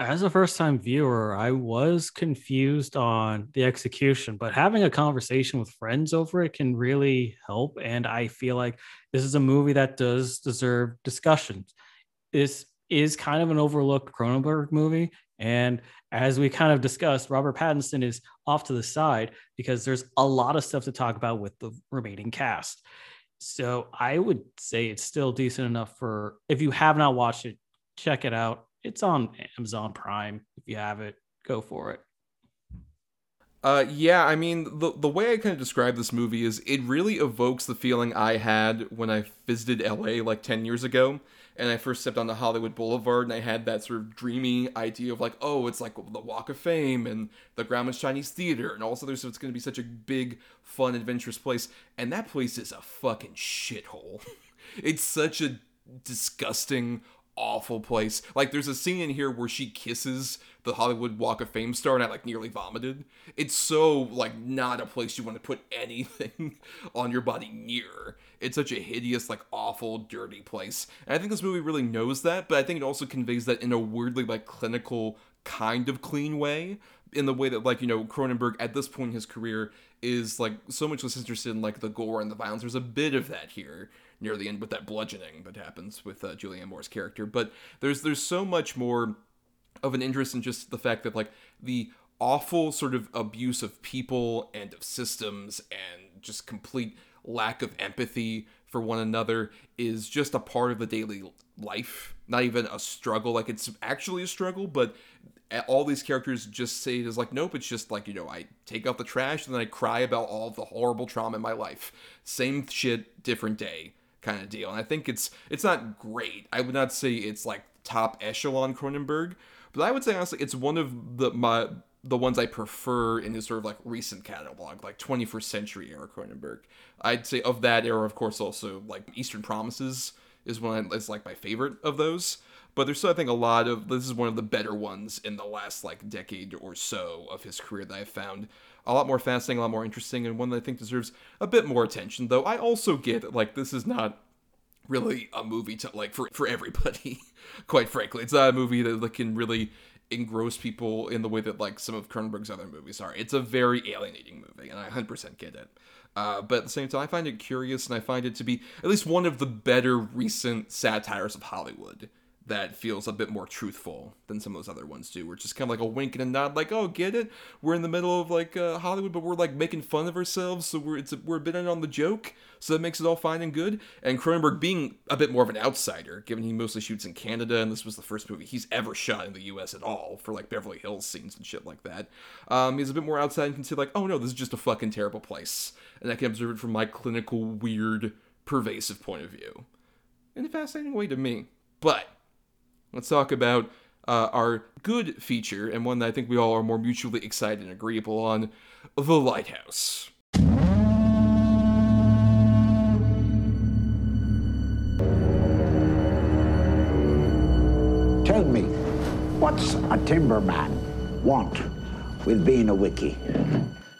As a first time viewer, I was confused on the execution, but having a conversation with friends over it can really help. And I feel like this is a movie that does deserve discussions. This is kind of an overlooked Cronenberg movie. And as we kind of discussed, Robert Pattinson is off to the side because there's a lot of stuff to talk about with the remaining cast. So I would say it's still decent enough for if you have not watched it, check it out. It's on Amazon Prime. If you have it, go for it. Uh, yeah, I mean, the, the way I kind of describe this movie is it really evokes the feeling I had when I visited LA like 10 years ago and I first stepped onto Hollywood Boulevard and I had that sort of dreamy idea of like, oh, it's like the Walk of Fame and the Grauman's Chinese Theater and all this other stuff. It's going to be such a big, fun, adventurous place. And that place is a fucking shithole. it's such a disgusting, awful place. Like there's a scene in here where she kisses the Hollywood Walk of Fame star and I like nearly vomited. It's so like not a place you want to put anything on your body near. It's such a hideous, like awful, dirty place. And I think this movie really knows that, but I think it also conveys that in a weirdly like clinical kind of clean way in the way that like you know Cronenberg at this point in his career is like so much less interested in like the gore and the violence. There's a bit of that here near the end with that bludgeoning that happens with uh, Julianne Moore's character, but there's there's so much more of an interest in just the fact that like the awful sort of abuse of people and of systems and just complete lack of empathy for one another is just a part of the daily life. Not even a struggle. Like it's actually a struggle but all these characters just say it as like nope it's just like you know i take out the trash and then i cry about all the horrible trauma in my life. Same shit different day kind of deal and i think it's it's not great i would not say it's like top echelon cronenberg but I would say honestly, it's one of the my the ones I prefer in his sort of like recent catalog, like 21st century era Cronenberg. I'd say of that era, of course, also like Eastern Promises is one is like my favorite of those. But there's still, I think, a lot of this is one of the better ones in the last like decade or so of his career that I've found a lot more fascinating, a lot more interesting, and one that I think deserves a bit more attention. Though I also get that like this is not really a movie to like for for everybody. quite frankly, it's not a movie that like, can really engross people in the way that like some of Cronenberg's other movies are. It's a very alienating movie, and I 100% get it. Uh, but at the same time, I find it curious, and I find it to be at least one of the better recent satires of Hollywood that feels a bit more truthful than some of those other ones do. We're just kind of like a wink and a nod, like, "Oh, get it? We're in the middle of like uh, Hollywood, but we're like making fun of ourselves, so we're it's a, we're a bit in on the joke, so that makes it all fine and good." And Cronenberg being a bit more of an outsider, given he mostly shoots in Canada, and this was the first movie he's ever shot in the U.S. at all for like Beverly Hills scenes and shit like that. Um, he's a bit more outside and can say like, "Oh no, this is just a fucking terrible place," and I can observe it from my clinical, weird, pervasive point of view, in a fascinating way to me, but Let's talk about uh, our good feature, and one that I think we all are more mutually excited and agreeable on The Lighthouse. Tell me, what's a timberman want with being a wickie?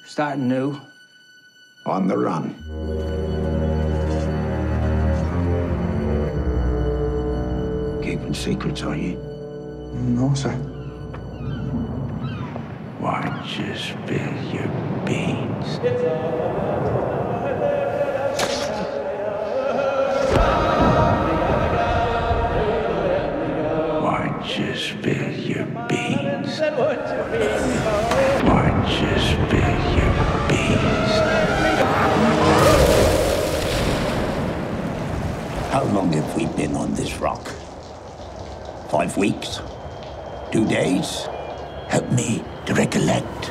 Starting new. On the run. Keeping secrets, are you? No, sir. Why don't you spill your beans? Why don't you spill your beans? Why don't you spill your beans? How long have we been on this rock? Five weeks? Two days? Help me to recollect.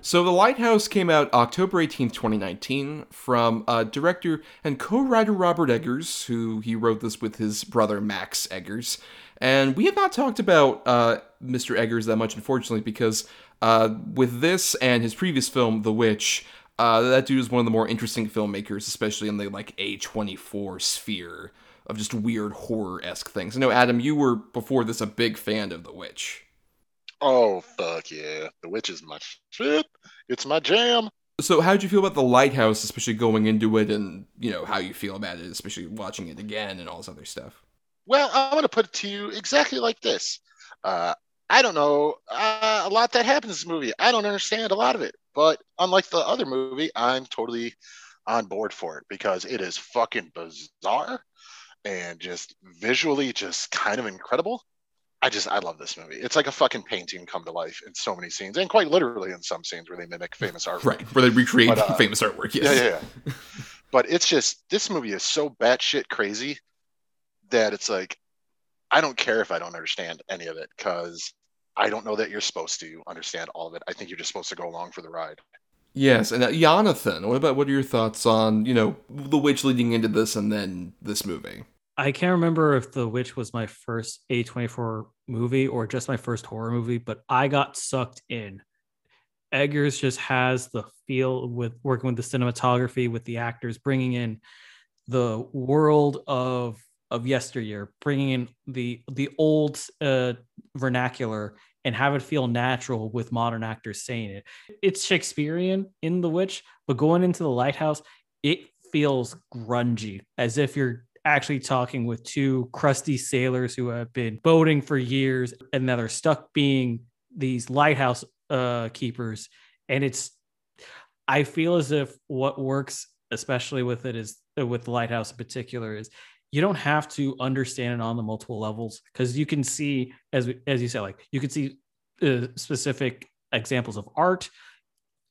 So, The Lighthouse came out October 18th, 2019, from uh, director and co writer Robert Eggers, who he wrote this with his brother Max Eggers. And we have not talked about uh, Mr. Eggers that much, unfortunately, because uh, with this and his previous film, The Witch, uh, that dude is one of the more interesting filmmakers, especially in the like A24 sphere of just weird horror esque things. I know, Adam, you were before this a big fan of The Witch. Oh fuck yeah, The Witch is my shit. It's my jam. So, how did you feel about The Lighthouse, especially going into it, and you know how you feel about it, especially watching it again and all this other stuff? Well, I'm going to put it to you exactly like this. Uh, I don't know uh, a lot that happens in this movie. I don't understand a lot of it. But unlike the other movie, I'm totally on board for it because it is fucking bizarre and just visually just kind of incredible. I just I love this movie. It's like a fucking painting come to life in so many scenes, and quite literally in some scenes where they mimic famous artwork. Right, where they recreate but, uh, famous artwork. Yes. Yeah, yeah, yeah. but it's just this movie is so batshit crazy that it's like I don't care if I don't understand any of it because I don't know that you're supposed to understand all of it. I think you're just supposed to go along for the ride. Yes, and uh, Jonathan, what about what are your thoughts on you know the witch leading into this and then this movie? I can't remember if The Witch was my first A24 movie or just my first horror movie, but I got sucked in. Eggers just has the feel with working with the cinematography, with the actors, bringing in the world of of yesteryear, bringing in the the old uh, vernacular and have it feel natural with modern actors saying it. It's Shakespearean in The Witch, but going into the lighthouse, it feels grungy, as if you're actually talking with two crusty sailors who have been boating for years and now they're stuck being these lighthouse uh, keepers. And it's, I feel as if what works, especially with it, is with the lighthouse in particular, is you don't have to understand it on the multiple levels because you can see as as you said like you can see uh, specific examples of art.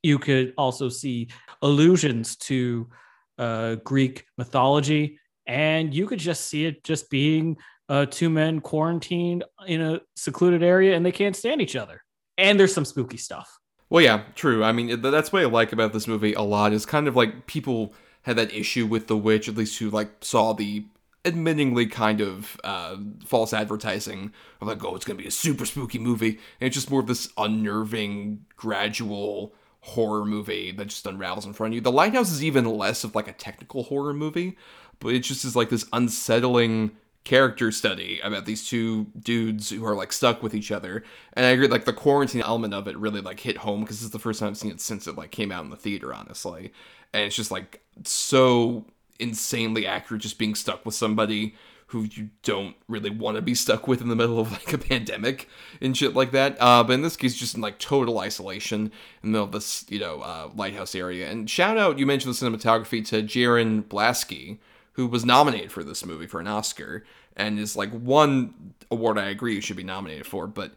You could also see allusions to uh, greek mythology and you could just see it just being uh, two men quarantined in a secluded area and they can't stand each other. And there's some spooky stuff. Well yeah true. I mean that's what i like about this movie a lot is kind of like people had that issue with the witch at least who like saw the admittingly kind of uh, false advertising of like, oh, it's gonna be a super spooky movie, and it's just more of this unnerving, gradual horror movie that just unravels in front of you. The Lighthouse is even less of like a technical horror movie, but it just is like this unsettling character study about these two dudes who are like stuck with each other. And I agree, like the quarantine element of it really like hit home because this is the first time I've seen it since it like came out in the theater, honestly. And it's just like so insanely accurate just being stuck with somebody who you don't really want to be stuck with in the middle of like a pandemic and shit like that. Uh, but in this case, just in like total isolation in the middle of this, you know, uh, lighthouse area. And shout out, you mentioned the cinematography to Jarin Blaschke, who was nominated for this movie for an Oscar and is like one award I agree you should be nominated for. But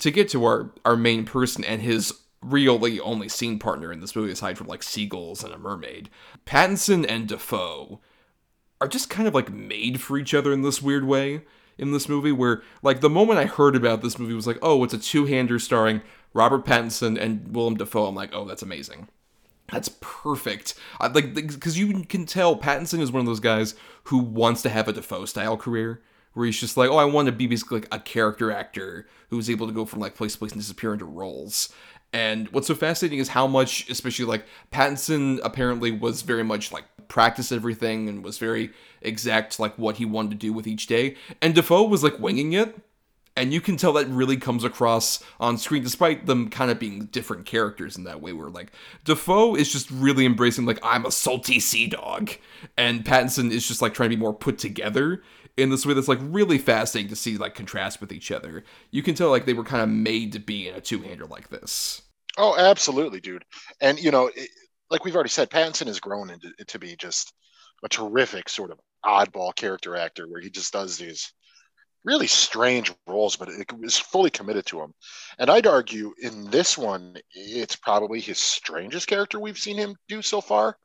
to get to our, our main person and his really only scene partner in this movie aside from like seagulls and a mermaid. Pattinson and Dafoe are just kind of like made for each other in this weird way in this movie where like the moment I heard about this movie was like, "Oh, it's a two-hander starring Robert Pattinson and Willem Dafoe." I'm like, "Oh, that's amazing." That's perfect. I, like because you can tell Pattinson is one of those guys who wants to have a Dafoe style career where he's just like, oh, I want to be basically like a character actor who's able to go from like place to place and disappear into roles. And what's so fascinating is how much, especially like Pattinson apparently was very much like practiced everything and was very exact like what he wanted to do with each day. And Dafoe was like winging it. And you can tell that really comes across on screen, despite them kind of being different characters in that way. Where like Dafoe is just really embracing like I'm a salty sea dog, and Pattinson is just like trying to be more put together in this way that's like really fascinating to see like contrast with each other. You can tell like they were kind of made to be in a two-hander like this. Oh, absolutely, dude. And you know, it, like we've already said, Pattinson has grown into to be just a terrific sort of oddball character actor where he just does these really strange roles, but it is fully committed to them. And I'd argue in this one, it's probably his strangest character we've seen him do so far.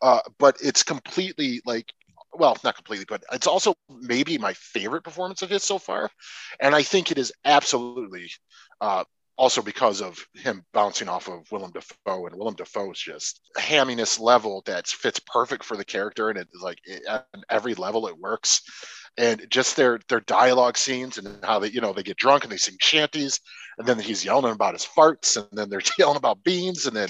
Uh, but it's completely like well, not completely, but it's also maybe my favorite performance of his so far. And I think it is absolutely uh, also because of him bouncing off of Willem Dafoe, and Willem Dafoe's just hamminess level that fits perfect for the character, and it's like it, at every level it works. And just their their dialogue scenes and how they you know they get drunk and they sing shanties, and then he's yelling about his farts, and then they're yelling about beans, and then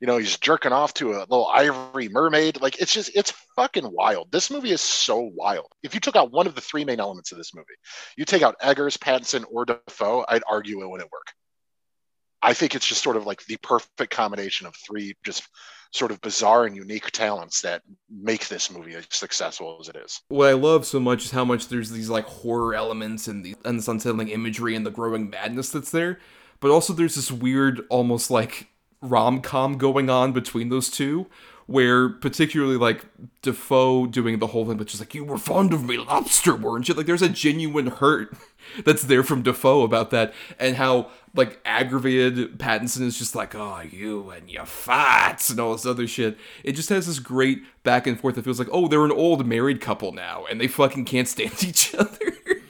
you know he's jerking off to a little ivory mermaid. Like it's just it's fucking wild. This movie is so wild. If you took out one of the three main elements of this movie, you take out Eggers, Pattinson, or dafoe I'd argue it wouldn't work. I think it's just sort of like the perfect combination of three just sort of bizarre and unique talents that make this movie as successful as it is. What I love so much is how much there's these like horror elements and the and this unsettling imagery and the growing madness that's there, but also there's this weird almost like rom com going on between those two, where particularly like Dafoe doing the whole thing, but just like you were fond of me, lobster weren't you? Like there's a genuine hurt that's there from Dafoe about that, and how like aggravated Pattinson is just like, oh, you and your farts and all this other shit. It just has this great back and forth that feels like, oh, they're an old married couple now, and they fucking can't stand each other.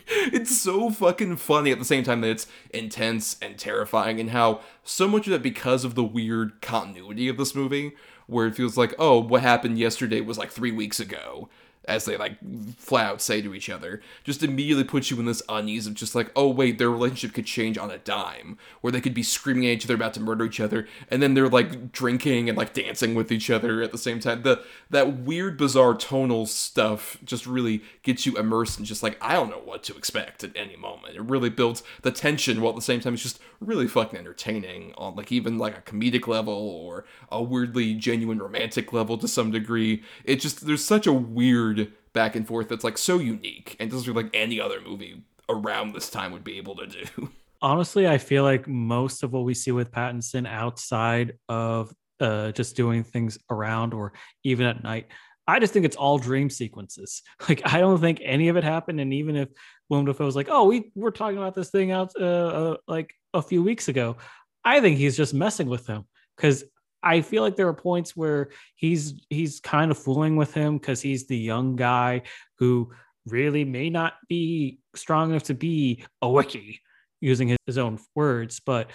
it's so fucking funny at the same time that it's intense and terrifying, and how so much of that because of the weird continuity of this movie, where it feels like, oh, what happened yesterday was like three weeks ago as they like flat out say to each other, just immediately puts you in this unease of just like, oh wait, their relationship could change on a dime, where they could be screaming at each other about to murder each other, and then they're like drinking and like dancing with each other at the same time. The that weird, bizarre tonal stuff just really gets you immersed in just like I don't know what to expect at any moment. It really builds the tension while at the same time it's just really fucking entertaining on like even like a comedic level or a weirdly genuine romantic level to some degree. It just there's such a weird back and forth that's like so unique and doesn't feel like any other movie around this time would be able to do. Honestly, I feel like most of what we see with Pattinson outside of uh, just doing things around or even at night, I just think it's all dream sequences. Like I don't think any of it happened. And even if Willem Dafoe was like, "Oh, we were talking about this thing out uh, uh, like a few weeks ago," I think he's just messing with them because I feel like there are points where he's he's kind of fooling with him because he's the young guy who really may not be strong enough to be a wickie using his, his own words, but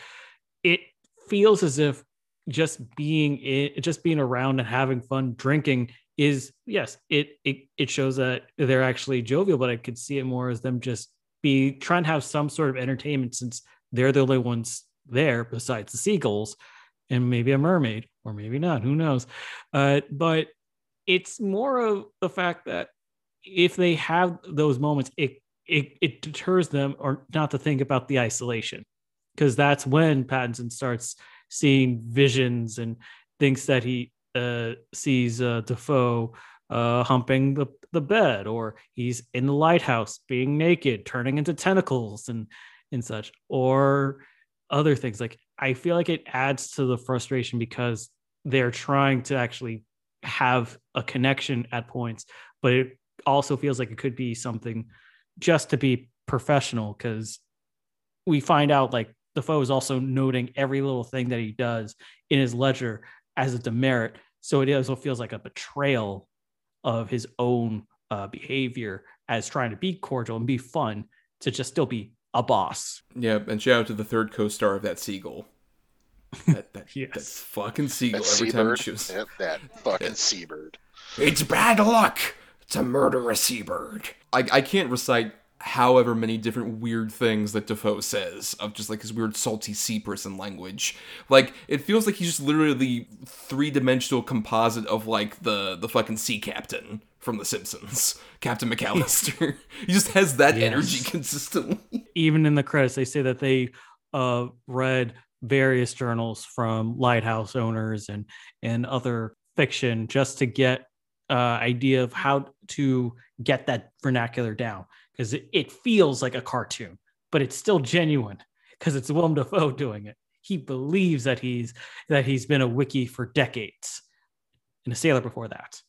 it feels as if just being it, just being around and having fun drinking is yes it, it it shows that they're actually jovial but i could see it more as them just be trying to have some sort of entertainment since they're the only ones there besides the seagulls and maybe a mermaid or maybe not who knows uh, but it's more of the fact that if they have those moments it it, it deters them or not to think about the isolation because that's when pattinson starts seeing visions and thinks that he uh, sees uh, Dafoe uh, humping the, the bed, or he's in the lighthouse being naked, turning into tentacles and and such, or other things. Like I feel like it adds to the frustration because they're trying to actually have a connection at points, but it also feels like it could be something just to be professional because we find out like Dafoe is also noting every little thing that he does in his ledger as a demerit. So it also feels like a betrayal of his own uh, behavior as trying to be cordial and be fun to just still be a boss. Yeah, and shout out to the third co-star of that seagull. That, that, yes. that fucking seagull that every seabird. time shoots. Yep, that fucking yeah. seabird. It's bad luck to murder a seabird. I, I can't recite however many different weird things that Dafoe says of just like his weird salty sea person language. Like it feels like he's just literally the three dimensional composite of like the the fucking sea captain from The Simpsons, Captain McAllister. he just has that yes. energy consistently. Even in the credits, they say that they uh, read various journals from lighthouse owners and and other fiction just to get uh, idea of how to get that vernacular down because it, it feels like a cartoon, but it's still genuine because it's Willem Dafoe doing it. He believes that he's that he's been a wickie for decades and a sailor before that.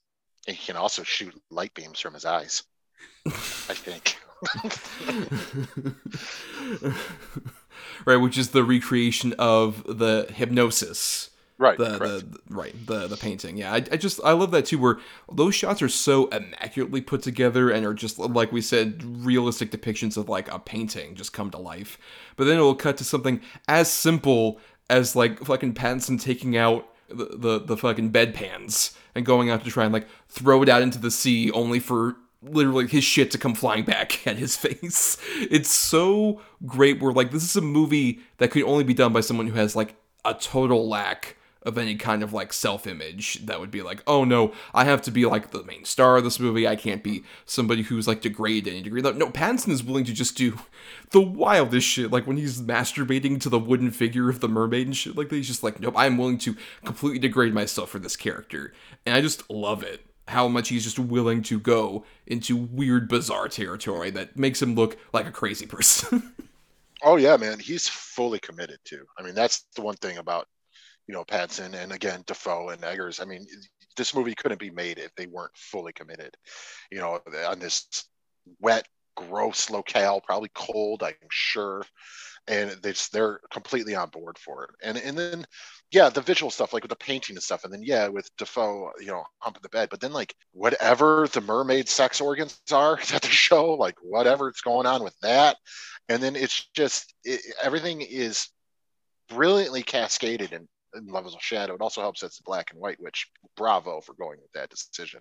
He can also shoot light beams from his eyes. I think. right, which is the recreation of the hypnosis. Right, the, the, right the the painting. Yeah, I, I just I love that too. Where those shots are so immaculately put together and are just like we said, realistic depictions of like a painting just come to life. But then it will cut to something as simple as like fucking Pattinson taking out the, the, the fucking bedpans and going out to try and like throw it out into the sea only for literally his shit to come flying back at his face. It's so great We're like this is a movie that could only be done by someone who has like a total lack of any kind of like self image that would be like, oh no, I have to be like the main star of this movie. I can't be somebody who's like degraded any degree. No, Pattinson is willing to just do the wildest shit. Like when he's masturbating to the wooden figure of the mermaid and shit like that, he's just like, nope, I'm willing to completely degrade myself for this character. And I just love it. How much he's just willing to go into weird, bizarre territory that makes him look like a crazy person. oh yeah, man, he's fully committed to. I mean, that's the one thing about you know, Pattinson and again Dafoe and Eggers. I mean, this movie couldn't be made if they weren't fully committed, you know, on this wet gross locale, probably cold, I'm sure. And they they're completely on board for it. And and then yeah, the visual stuff, like with the painting and stuff, and then yeah, with Dafoe, you know, humping the bed. But then like whatever the mermaid sex organs are at the show, like whatever's going on with that, and then it's just it, everything is brilliantly cascaded and levels of shadow. It also helps that it's black and white, which bravo for going with that decision.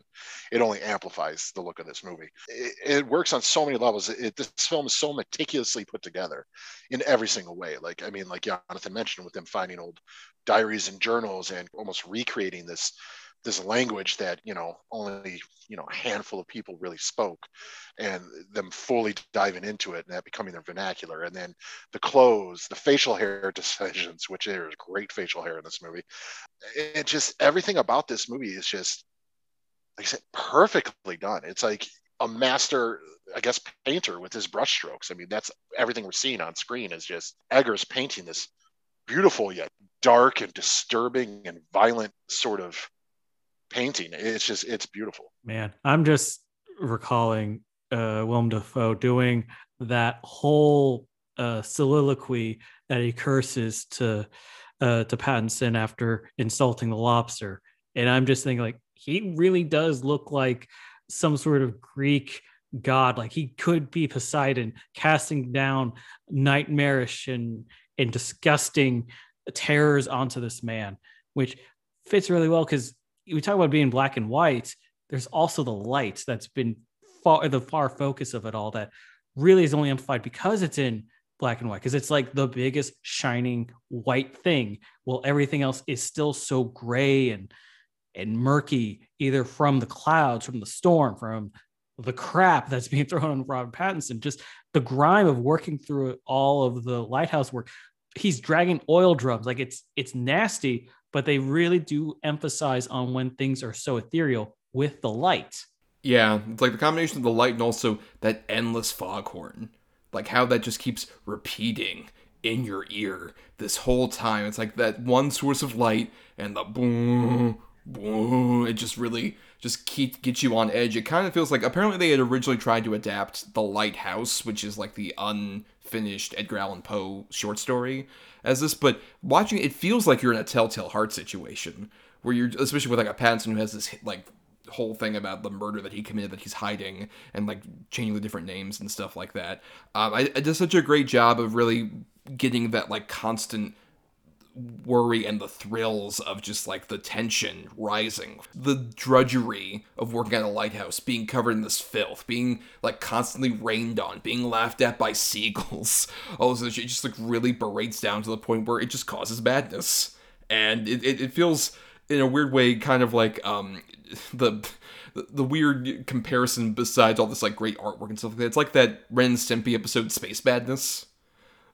It only amplifies the look of this movie. It, it works on so many levels. It, this film is so meticulously put together in every single way. Like I mean, like Jonathan mentioned, with them finding old diaries and journals and almost recreating this this language that you know only you know a handful of people really spoke and them fully diving into it and that becoming their vernacular. And then the clothes the facial hair decisions which there's great facial hair in this movie. It just everything about this movie is just like i said perfectly done. It's like a master i guess painter with his brushstrokes. I mean that's everything we're seeing on screen is just eggers painting this beautiful yet dark and disturbing and violent sort of painting. It's just it's beautiful. Man, I'm just recalling uh, Willem Dafoe doing that whole uh, soliloquy that he curses to uh, to Pattinson after insulting the lobster, and I'm just thinking like he really does look like some sort of Greek god. Like he could be Poseidon casting down nightmarish and and disgusting terrors onto this man, which fits really well because we talk about being black and white. There's also the light that's been far the far focus of it all that really is only amplified because it's in black and white because it's like the biggest shining white thing while everything else is still so gray and and murky either from the clouds from the storm from the crap that's being thrown on Robert Pattinson just the grime of working through all of the lighthouse work he's dragging oil drums like it's it's nasty but they really do emphasize on when things are so ethereal with the light. Yeah, it's like the combination of the light and also that endless foghorn. Like how that just keeps repeating in your ear this whole time. It's like that one source of light and the boom, boom. It just really just keep get you on edge. It kind of feels like apparently they had originally tried to adapt The Lighthouse, which is like the unfinished Edgar Allan Poe short story, as this, but watching it, it feels like you're in a Telltale Heart situation where you're, especially with like a Pattinson who has this like whole thing about the murder that he committed that he's hiding and like changing the different names and stuff like that. Um, I, I did such a great job of really getting that like constant worry and the thrills of just like the tension rising, the drudgery of working at a lighthouse, being covered in this filth, being like constantly rained on, being laughed at by seagulls. All this shit just like really berates down to the point where it just causes madness. And it, it, it feels in a weird way kind of like um the the weird comparison besides all this like great artwork and stuff like that. It's like that Ren Stimpy episode Space Madness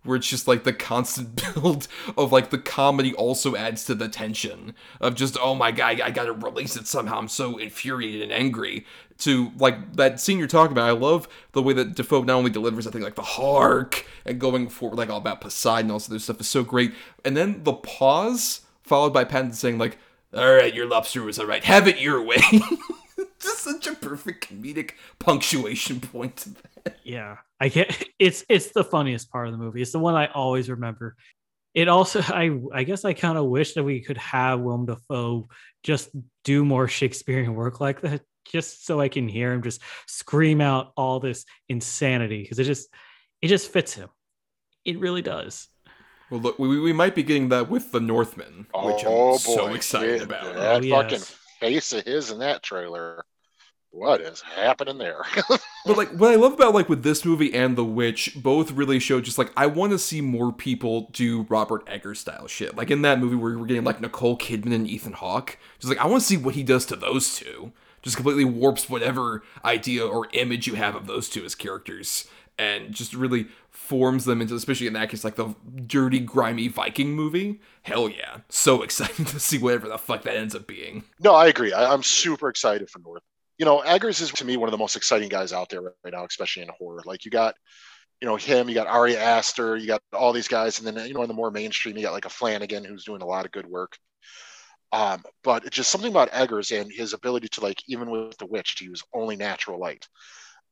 where it's just like the constant build of like the comedy also adds to the tension of just oh my god I gotta release it somehow. I'm so infuriated and angry. To like that scene you're talking about I love the way that Dafoe not only delivers I think like the hark and going for like all about Poseidon this other stuff is so great. And then the pause followed by Patton saying like all right your lobster was all right. Have it your way. Just such a perfect comedic punctuation point to that. Yeah I can't. It's it's the funniest part of the movie. It's the one I always remember. It also, I I guess, I kind of wish that we could have Willem Dafoe just do more Shakespearean work like that, just so I can hear him just scream out all this insanity because it just it just fits him. It really does. Well, look, we, we might be getting that with the Northman, which oh, I'm boy. so excited about. That oh, fucking face of his in that trailer what is happening there? but like what I love about like with this movie and The Witch, both really show just like I want to see more people do Robert Eggers style shit. Like in that movie where we're getting like Nicole Kidman and Ethan Hawke, just like I want to see what he does to those two. Just completely warps whatever idea or image you have of those two as characters, and just really forms them into, especially in that case, like the dirty, grimy Viking movie. Hell yeah, so excited to see whatever the fuck that ends up being. No, I agree. I, am super excited for North you know, Eggers is to me one of the most exciting guys out there right now, especially in horror. Like you got, you know, him, you got Ari Aster, you got all these guys, and then you know, in the more mainstream, you got like a Flanagan who's doing a lot of good work. Um, but just something about Eggers and his ability to like, even with the witch, to use only natural light.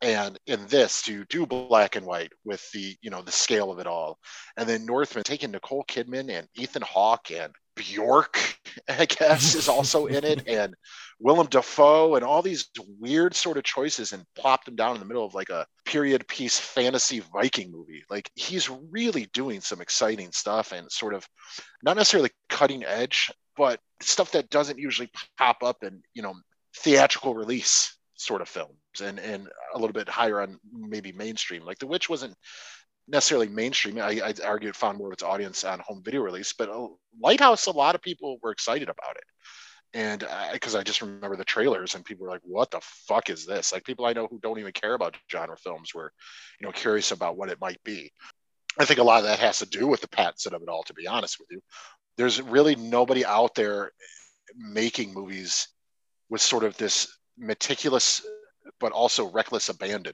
and in this to do black and white with the you know the scale of it all and then northman taking nicole kidman and ethan hawke and bjork i guess is also in it and willem dafoe and all these weird sort of choices and plopped them down in the middle of like a period piece fantasy viking movie like he's really doing some exciting stuff and sort of not necessarily cutting edge but stuff that doesn't usually pop up in you know theatrical release sort of films and and a little bit higher on maybe mainstream. Like The Witch wasn't necessarily mainstream. I, I argue it found more of its audience on home video release, but uh, Lighthouse, a lot of people were excited about it. And because I, I just remember the trailers and people were like, what the fuck is this? Like people I know who don't even care about genre films were, you know, curious about what it might be. I think a lot of that has to do with the Pattinson of it all, to be honest with you. There's really nobody out there making movies with sort of this meticulous but also reckless abandon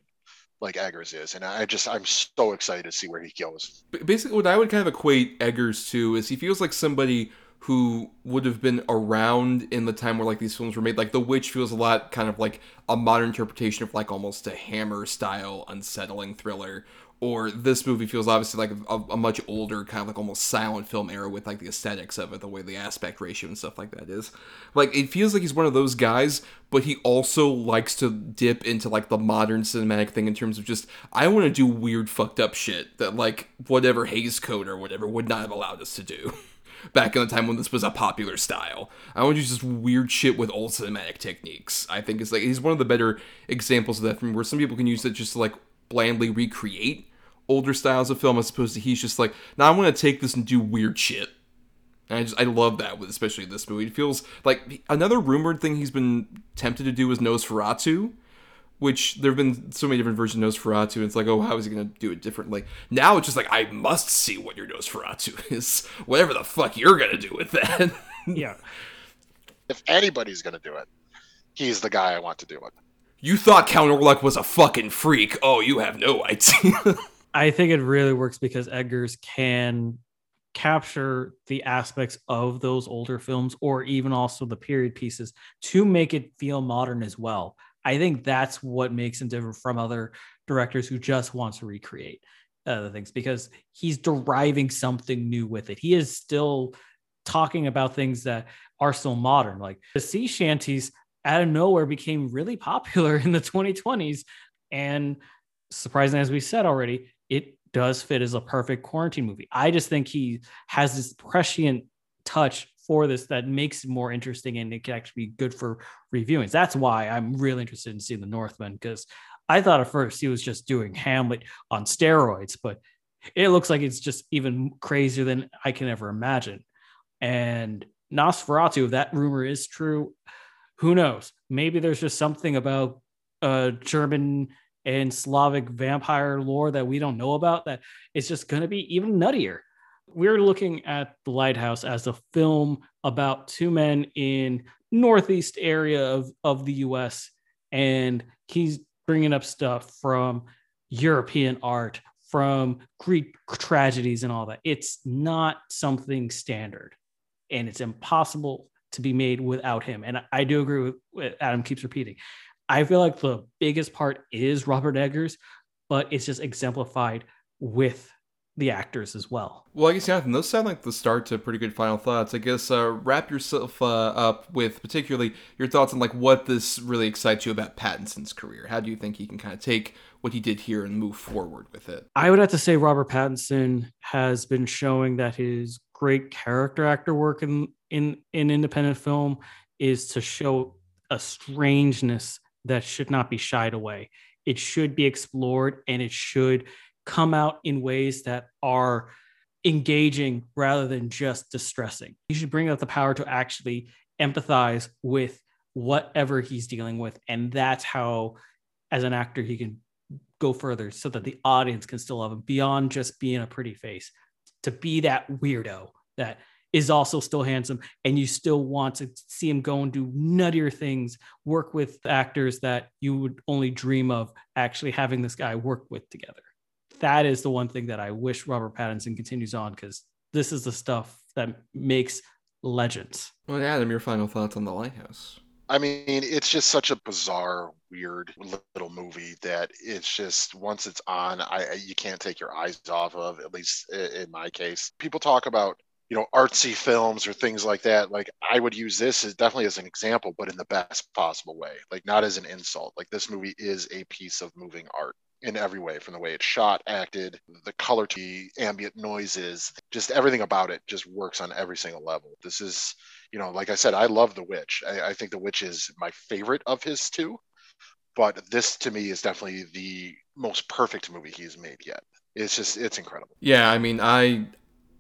like Eggers is. And I just, I'm so excited to see where he goes. Basically, what I would kind of equate Eggers to is he feels like somebody who would have been around in the time where like these films were made. Like The Witch feels a lot kind of like a modern interpretation of like almost a Hammer style unsettling thriller, or this movie feels obviously like a, a, much older kind of like almost silent film era with like the aesthetics of it the way the aspect ratio and stuff like that is like it feels like he's one of those guys but he also likes to dip into like the modern cinematic thing in terms of just i want to do weird fucked up shit that like whatever Hays Code or whatever would not have allowed us to do back in the time when this was a popular style. I want to do just weird shit with old cinematic techniques. I think it's like he's one of the better examples of that from where some people can use it just to like blandly recreate older styles of film as opposed to he's just like, now I want to take this and do weird shit. And I just I love that with especially this movie. It feels like another rumored thing he's been tempted to do is Nosferatu, which there have been so many different versions of Nosferatu. And it's like, oh, how is he gonna do it differently? Now it's just like I must see what your Nosferatu is. Whatever the fuck you're gonna do with that. yeah. If anybody's gonna do it, he's the guy I want to do it. You thought Count Orlok was a fucking freak. Oh, you have no idea. I think it really works because Eggers can capture the aspects of those older films or even also the period pieces to make it feel modern as well. I think that's what makes him different from other directors who just want to recreate the things because he's deriving something new with it. He is still talking about things that are still modern. Like the sea shanties out of nowhere became really popular in the 2020s. And surprisingly, as we said already, it does fit as a perfect quarantine movie. I just think he has this prescient touch for this that makes it more interesting and it can actually be good for reviewing. That's why I'm really interested in seeing the Northman because I thought at first he was just doing Hamlet on steroids, but it looks like it's just even crazier than I can ever imagine. And Nosferatu, if that rumor is true, who knows? Maybe there's just something about uh, German and Slavic vampire lore that we don't know about that it's just going to be even nuttier. We're looking at The Lighthouse as a film about two men in northeast area of, of the US and he's bringing up stuff from European art, from Greek tragedies and all that. It's not something standard and it's impossible to be made without him. And I do agree with what Adam keeps repeating. I feel like the biggest part is Robert Eggers, but it's just exemplified with the actors as well. Well, I guess Jonathan, those sound like the start to pretty good final thoughts. I guess uh, wrap yourself uh, up with particularly your thoughts on like what this really excites you about Pattinson's career. How do you think he can kind of take what he did here and move forward with it? I would have to say Robert Pattinson has been showing that his great character actor work in in in independent film is to show a strangeness that should not be shied away. It should be explored and it should come out in ways that are engaging rather than just distressing. He should bring out the power to actually empathize with whatever he's dealing with. And that's how, as an actor, he can go further so that the audience can still love him beyond just being a pretty face, to be that weirdo that is also still handsome and you still want to see him go and do nuttier things work with actors that you would only dream of actually having this guy work with together. That is the one thing that i wish robert pattinson continues on because this is the stuff that makes legends. Well adam your final thoughts on the lighthouse? I mean, it's just such a bizarre, weird little movie that it's just once it's on, I you can't take your eyes off of. At least in my case, people talk about you know artsy films or things like that. Like I would use this as definitely as an example, but in the best possible way. Like not as an insult. Like this movie is a piece of moving art in every way from the way it's shot, acted, the color to the ambient noises, just everything about it just works on every single level. This is, you know, like I said, I love The Witch. I, I think The Witch is my favorite of his two But this to me is definitely the most perfect movie he's made yet. It's just, it's incredible. Yeah, I mean, I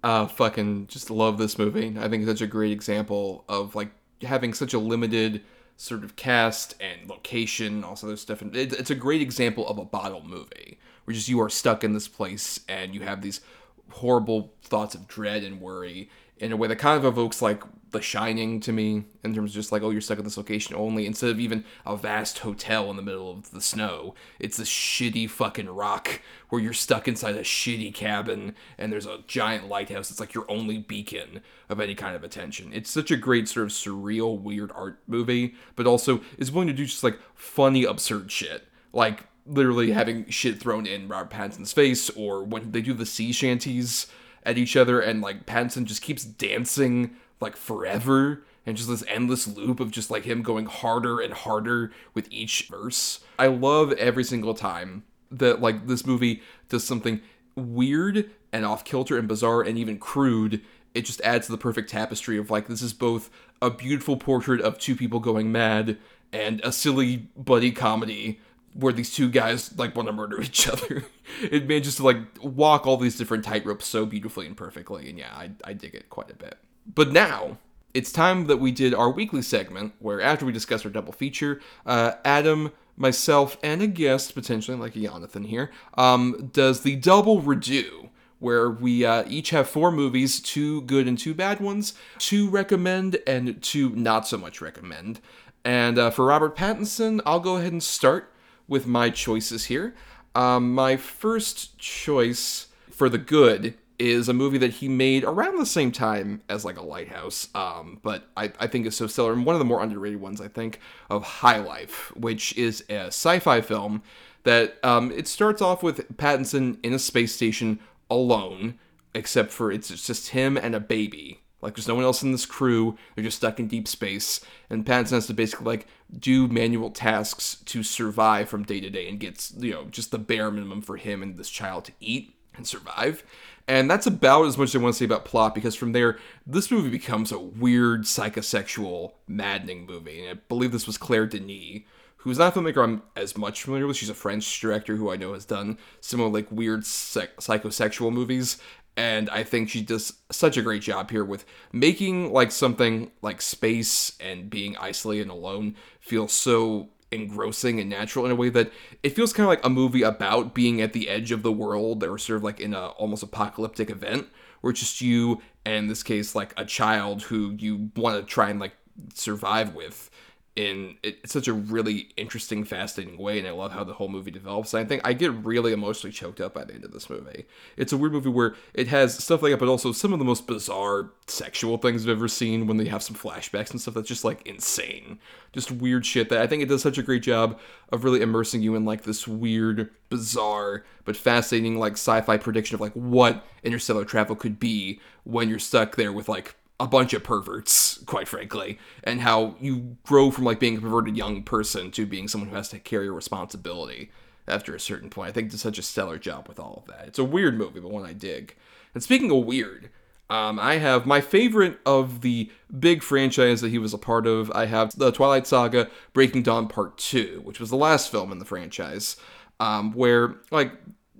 uh, fucking just love this movie. I think it's such a great example of like having such a limited sort of cast and location, also this stuff. And it, it's a great example of a bottle movie where just you are stuck in this place and you have these horrible thoughts of dread and worry in a way that kind of evokes like The Shining to me in terms of just like, oh, you're stuck in this location only. Instead of even a vast hotel in the middle of the snow, it's this shitty fucking rock where you're stuck inside a shitty cabin and there's a giant lighthouse. It's like your only beacon of any kind of attention. It's such a great sort of surreal, weird art movie, but also is willing to do just like funny, absurd shit. Like literally having shit thrown in Robert Pattinson's face, or when they do the sea shanties at each other and like Pattinson just keeps dancing like forever and just this endless loop of just like him going harder and harder with each verse. I love every single time that like this movie does something weird and off kilter and bizarre and even crude. It just adds to the perfect tapestry of like this is both a beautiful portrait of two people going mad and a silly buddy comedy where these two guys like want to murder each other. it manages to like walk all these different tightropes so beautifully and perfectly, and yeah, I, I dig it quite a bit. But now it's time that we did our weekly segment where after we discuss our double feature, uh, Adam, myself, and a guest potentially like a Jonathan here, um, does the double redo. Where we uh, each have four movies, two good and two bad ones, two recommend and two not so much recommend. And uh, for Robert Pattinson, I'll go ahead and start with my choices here. Um, my first choice for the good is a movie that he made around the same time as like a lighthouse um, but I, I think is so stellar and one of the more underrated ones i think of high life which is a sci-fi film that um, it starts off with pattinson in a space station alone except for it's just him and a baby. Like there's no one else in this crew. They're just stuck in deep space, and Pattinson has to basically like do manual tasks to survive from day to day and gets you know just the bare minimum for him and this child to eat and survive. And that's about as much as I want to say about plot because from there, this movie becomes a weird psychosexual, maddening movie. And I believe this was Claire Denis, who's not a filmmaker I'm as much familiar with. She's a French director who I know has done similar like weird psych- psychosexual movies and I think she does such a great job here with making like something like space and being isolated and alone feel so engrossing and natural in a way that it feels kind of like a movie about being at the edge of the world or sort of like in a almost apocalyptic event where it's just you and in this case like a child who you want to try and like survive with in it's such a really interesting, fascinating way, and I love how the whole movie develops. And I think I get really emotionally choked up by the end of this movie. It's a weird movie where it has stuff like that, but also some of the most bizarre sexual things I've ever seen when they have some flashbacks and stuff that's just like insane. Just weird shit that I think it does such a great job of really immersing you in like this weird, bizarre, but fascinating like sci-fi prediction of like what interstellar travel could be when you're stuck there with like a bunch of perverts, quite frankly, and how you grow from like being a perverted young person to being someone who has to carry a responsibility after a certain point. I think does such a stellar job with all of that. It's a weird movie, but one I dig. And speaking of weird, um, I have my favorite of the big franchise that he was a part of. I have the Twilight Saga Breaking Dawn Part 2, which was the last film in the franchise, um, where, like,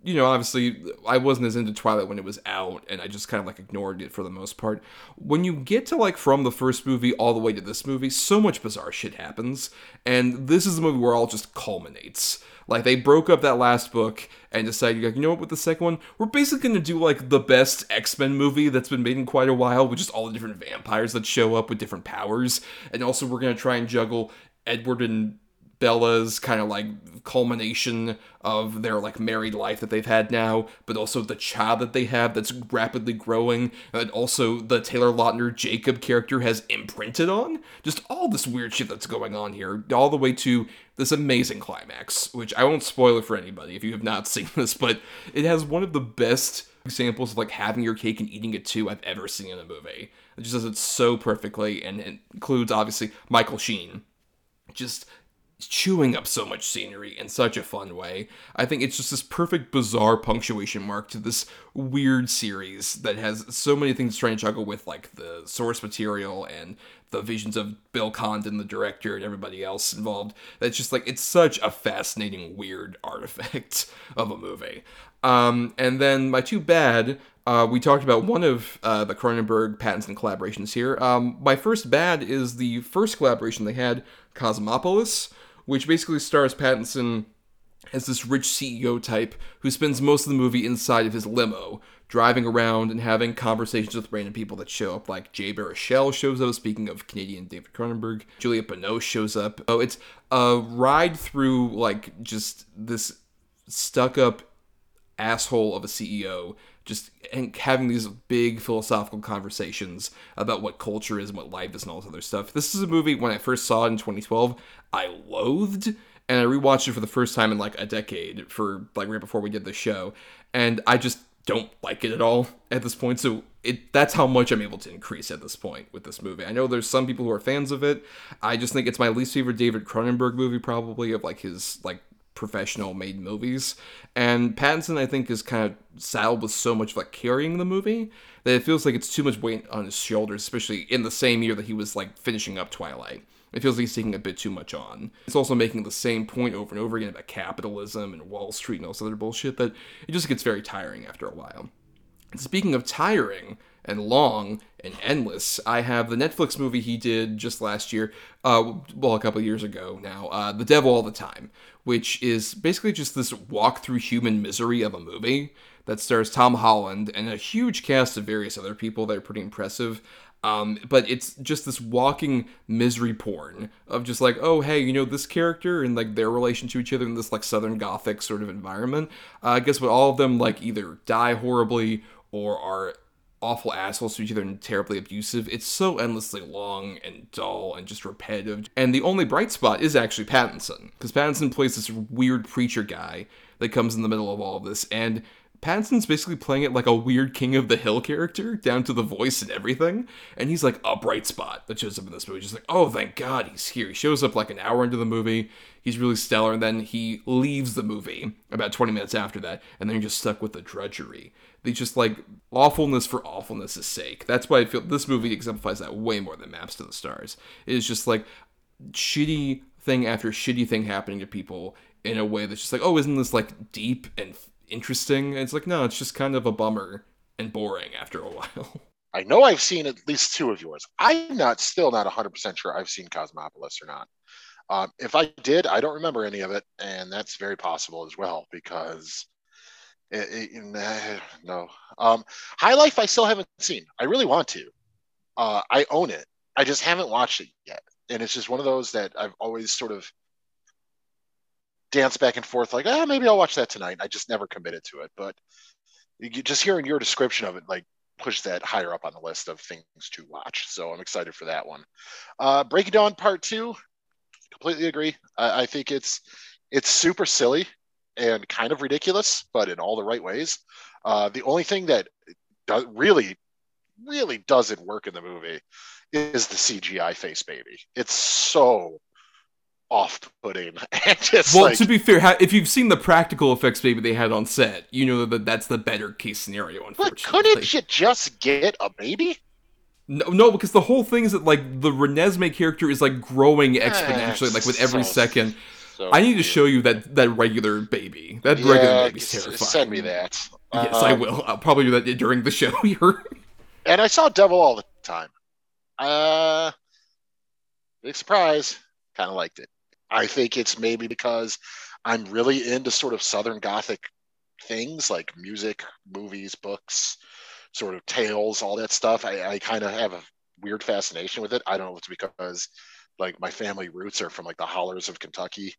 you know, obviously, I wasn't as into Twilight when it was out, and I just kind of like ignored it for the most part. When you get to like from the first movie all the way to this movie, so much bizarre shit happens, and this is the movie where all just culminates. Like they broke up that last book and decided, like, you know what, with the second one, we're basically gonna do like the best X Men movie that's been made in quite a while, with just all the different vampires that show up with different powers, and also we're gonna try and juggle Edward and Bella's kind of like culmination of their like married life that they've had now, but also the child that they have that's rapidly growing, and also the Taylor Lautner Jacob character has imprinted on. Just all this weird shit that's going on here, all the way to this amazing climax, which I won't spoil it for anybody if you have not seen this, but it has one of the best examples of like having your cake and eating it too I've ever seen in a movie. It just does it so perfectly, and includes obviously Michael Sheen, just chewing up so much scenery in such a fun way. I think it's just this perfect, bizarre punctuation mark to this weird series that has so many things trying to juggle with, like the source material and the visions of Bill Condon, the director, and everybody else involved. That's just like it's such a fascinating, weird artifact of a movie. Um, and then my two bad, uh, we talked about one of uh, the Cronenberg Pattinson collaborations here. Um, my first bad is the first collaboration they had, Cosmopolis, which basically stars Pattinson as this rich CEO type who spends most of the movie inside of his limo, driving around and having conversations with random people that show up. Like Jay Baruchel shows up, speaking of Canadian David Cronenberg. Juliette Binoche shows up. Oh, it's a ride through, like, just this stuck up asshole of a CEO just having these big philosophical conversations about what culture is and what life is and all this other stuff. This is a movie when I first saw it in 2012, I loathed, and I rewatched it for the first time in like a decade for like right before we did the show, and I just don't like it at all at this point. So it that's how much I'm able to increase at this point with this movie. I know there's some people who are fans of it. I just think it's my least favorite David Cronenberg movie probably of like his like professional made movies. And Pattinson, I think, is kind of saddled with so much like carrying the movie that it feels like it's too much weight on his shoulders, especially in the same year that he was like finishing up Twilight. It feels like he's taking a bit too much on. It's also making the same point over and over again about capitalism and Wall Street and all this other bullshit that it just gets very tiring after a while. Speaking of tiring, and long and endless. I have the Netflix movie he did just last year, uh, well, a couple years ago now, uh, The Devil All the Time, which is basically just this walk through human misery of a movie that stars Tom Holland and a huge cast of various other people that are pretty impressive. Um, but it's just this walking misery porn of just like, oh, hey, you know, this character and like their relation to each other in this like Southern Gothic sort of environment. Uh, I guess what all of them like either die horribly or are awful assholes to each other and terribly abusive. It's so endlessly long and dull and just repetitive. And the only bright spot is actually Pattinson, because Pattinson plays this weird preacher guy that comes in the middle of all of this, and Pattinson's basically playing it like a weird King of the Hill character, down to the voice and everything. And he's like a bright spot that shows up in this movie. Just like, oh, thank God he's here. He shows up like an hour into the movie. He's really stellar. And then he leaves the movie about 20 minutes after that. And then you're just stuck with the drudgery. They just like awfulness for awfulness' sake. That's why I feel this movie exemplifies that way more than Maps to the Stars. It is just like shitty thing after shitty thing happening to people in a way that's just like, oh, isn't this like deep and interesting? And it's like, no, it's just kind of a bummer and boring after a while. I know I've seen at least two of yours. I'm not still not 100% sure I've seen Cosmopolis or not. Um, if I did, I don't remember any of it, and that's very possible as well because it, it, no. Um, High Life, I still haven't seen. I really want to. Uh, I own it. I just haven't watched it yet, and it's just one of those that I've always sort of danced back and forth, like, ah, maybe I'll watch that tonight. I just never committed to it, but just hearing your description of it, like, push that higher up on the list of things to watch. So I'm excited for that one. Uh, Breaking Dawn Part Two, completely agree. I, I think it's it's super silly and kind of ridiculous, but in all the right ways. Uh, the only thing that do- really, really doesn't work in the movie is the CGI face baby. It's so off-putting and just well like, to be fair if you've seen the practical effects baby they had on set you know that that's the better case scenario unfortunately but couldn't you just get a baby no, no, because the whole thing is that like the Renesmee character is like growing exponentially, like with every so second. So I need to show you that that regular baby. That yeah, regular baby's terrifying. Send me that. Yes, um, I will. I'll probably do that during the show here. and I saw Devil all the time. Uh, big surprise. Kind of liked it. I think it's maybe because I'm really into sort of Southern Gothic things like music, movies, books, sort of tales, all that stuff. I, I kind of have a weird fascination with it. I don't know if it's because like my family roots are from like the hollers of Kentucky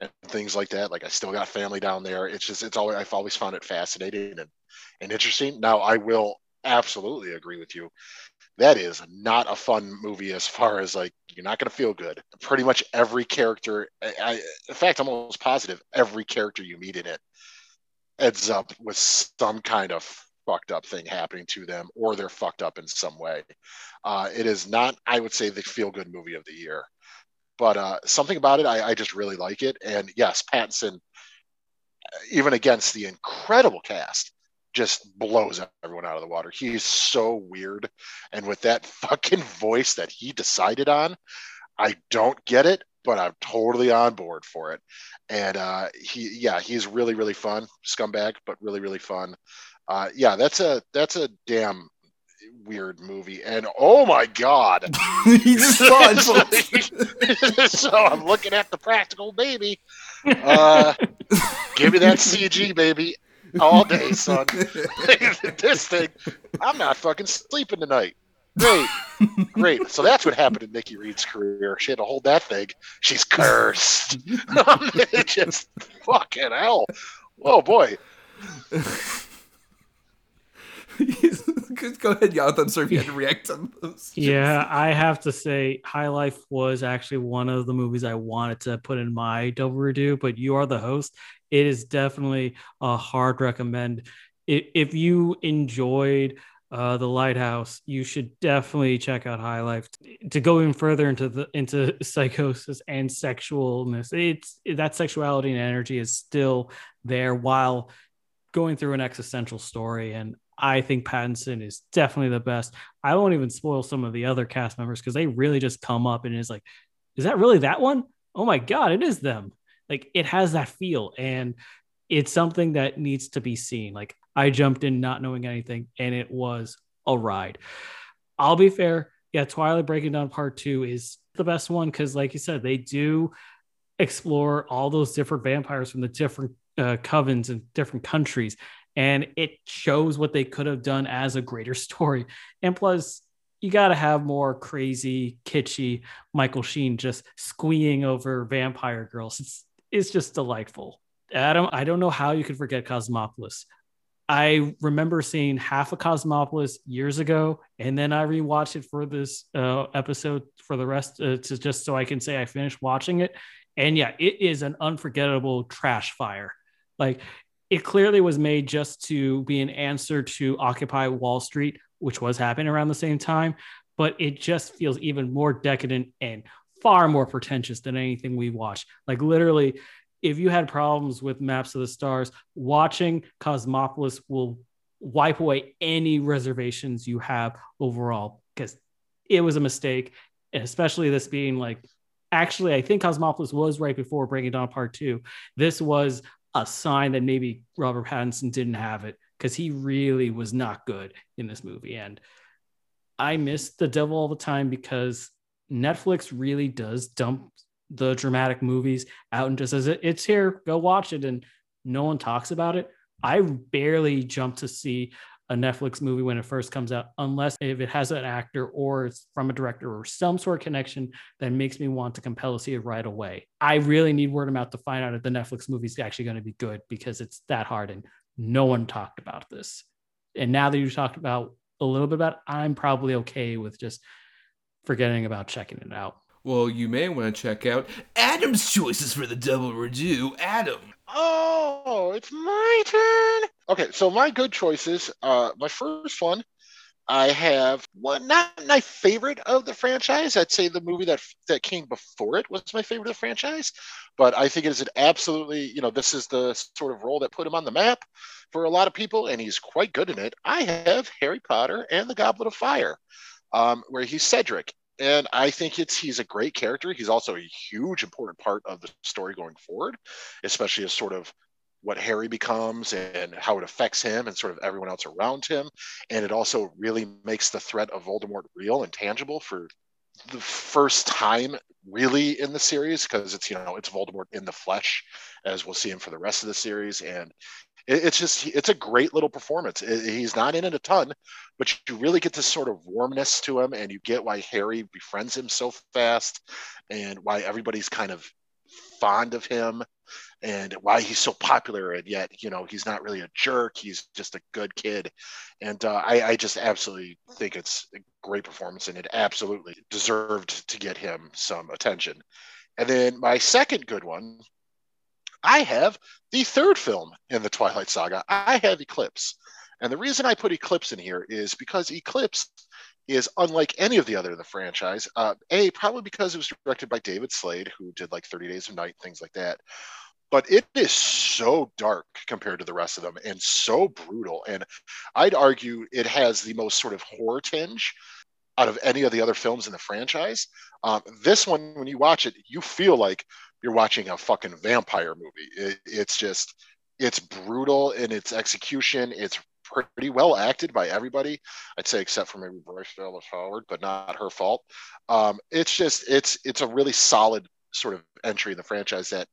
and things like that. Like I still got family down there. It's just it's always I've always found it fascinating and, and interesting. Now I will absolutely agree with you. That is not a fun movie as far as like you're not going to feel good. Pretty much every character, I, in fact, I'm almost positive every character you meet in it ends up with some kind of fucked up thing happening to them or they're fucked up in some way. Uh, it is not, I would say, the feel good movie of the year. But uh, something about it, I, I just really like it. And yes, Pattinson, even against the incredible cast, just blows everyone out of the water. He's so weird. And with that fucking voice that he decided on, I don't get it, but I'm totally on board for it. And uh, he, yeah, he's really, really fun. Scumbag, but really, really fun. Uh, yeah, that's a that's a damn weird movie. And oh my god, he just saw so I'm looking at the practical baby. Uh, give me that CG baby all day, son. this thing, I'm not fucking sleeping tonight. Great, great. So that's what happened in Nikki Reed's career. She had to hold that thing. She's cursed. just fucking hell. Oh boy. Go ahead, Jonathan. Sorry if you had to react to those. Yeah, I have to say, High Life was actually one of the movies I wanted to put in my double review, but you are the host. It is definitely a hard recommend. If you enjoyed uh, the Lighthouse, you should definitely check out High Life. To go even further into the into psychosis and sexualness, it's that sexuality and energy is still there while going through an existential story and I think Pattinson is definitely the best. I won't even spoil some of the other cast members because they really just come up and it's like, is that really that one? Oh my God, it is them. Like it has that feel and it's something that needs to be seen. Like I jumped in not knowing anything and it was a ride. I'll be fair. Yeah, Twilight Breaking Dawn Part Two is the best one because, like you said, they do explore all those different vampires from the different uh, covens and different countries and it shows what they could have done as a greater story. And plus, you got to have more crazy, kitschy Michael Sheen just squeeing over vampire girls. It's it's just delightful. Adam, I don't know how you could forget Cosmopolis. I remember seeing half of Cosmopolis years ago, and then I rewatched it for this uh, episode for the rest, uh, to just so I can say I finished watching it. And yeah, it is an unforgettable trash fire. Like it clearly was made just to be an answer to Occupy Wall Street, which was happening around the same time. But it just feels even more decadent and far more pretentious than anything we watched. Like literally, if you had problems with Maps of the Stars, watching Cosmopolis will wipe away any reservations you have overall because it was a mistake, especially this being like actually, I think Cosmopolis was right before Breaking Dawn Part Two. This was a sign that maybe Robert Pattinson didn't have it because he really was not good in this movie. And I miss The Devil all the time because Netflix really does dump the dramatic movies out and just says it's here, go watch it, and no one talks about it. I barely jump to see a Netflix movie when it first comes out, unless if it has an actor or it's from a director or some sort of connection that makes me want to compel to see it right away. I really need word of mouth to find out if the Netflix movie is actually going to be good because it's that hard and no one talked about this. And now that you talked about a little bit about it, I'm probably okay with just forgetting about checking it out. Well, you may want to check out Adam's choices for the double redo. Adam. Oh, it's my turn. Okay, so my good choices. Uh, my first one, I have one not my favorite of the franchise. I'd say the movie that that came before it was my favorite of the franchise, but I think it is an absolutely you know this is the sort of role that put him on the map for a lot of people, and he's quite good in it. I have Harry Potter and the Goblet of Fire, um, where he's Cedric, and I think it's he's a great character. He's also a huge important part of the story going forward, especially as sort of what Harry becomes and how it affects him and sort of everyone else around him. And it also really makes the threat of Voldemort real and tangible for the first time really in the series because it's you know it's Voldemort in the flesh as we'll see him for the rest of the series and it's just it's a great little performance. He's not in it a ton, but you really get this sort of warmness to him, and you get why Harry befriends him so fast, and why everybody's kind of fond of him and why he's so popular and yet you know he's not really a jerk he's just a good kid and uh, I, I just absolutely think it's a great performance and it absolutely deserved to get him some attention and then my second good one i have the third film in the twilight saga i have eclipse and the reason i put eclipse in here is because eclipse is unlike any of the other in the franchise. Uh, a probably because it was directed by David Slade, who did like 30 Days of Night, things like that. But it is so dark compared to the rest of them, and so brutal. And I'd argue it has the most sort of horror tinge out of any of the other films in the franchise. Um, this one, when you watch it, you feel like you're watching a fucking vampire movie. It, it's just, it's brutal in its execution. It's pretty well acted by everybody. I'd say except for maybe Bryce Dallas Howard, but not her fault. Um, it's just it's it's a really solid sort of entry in the franchise that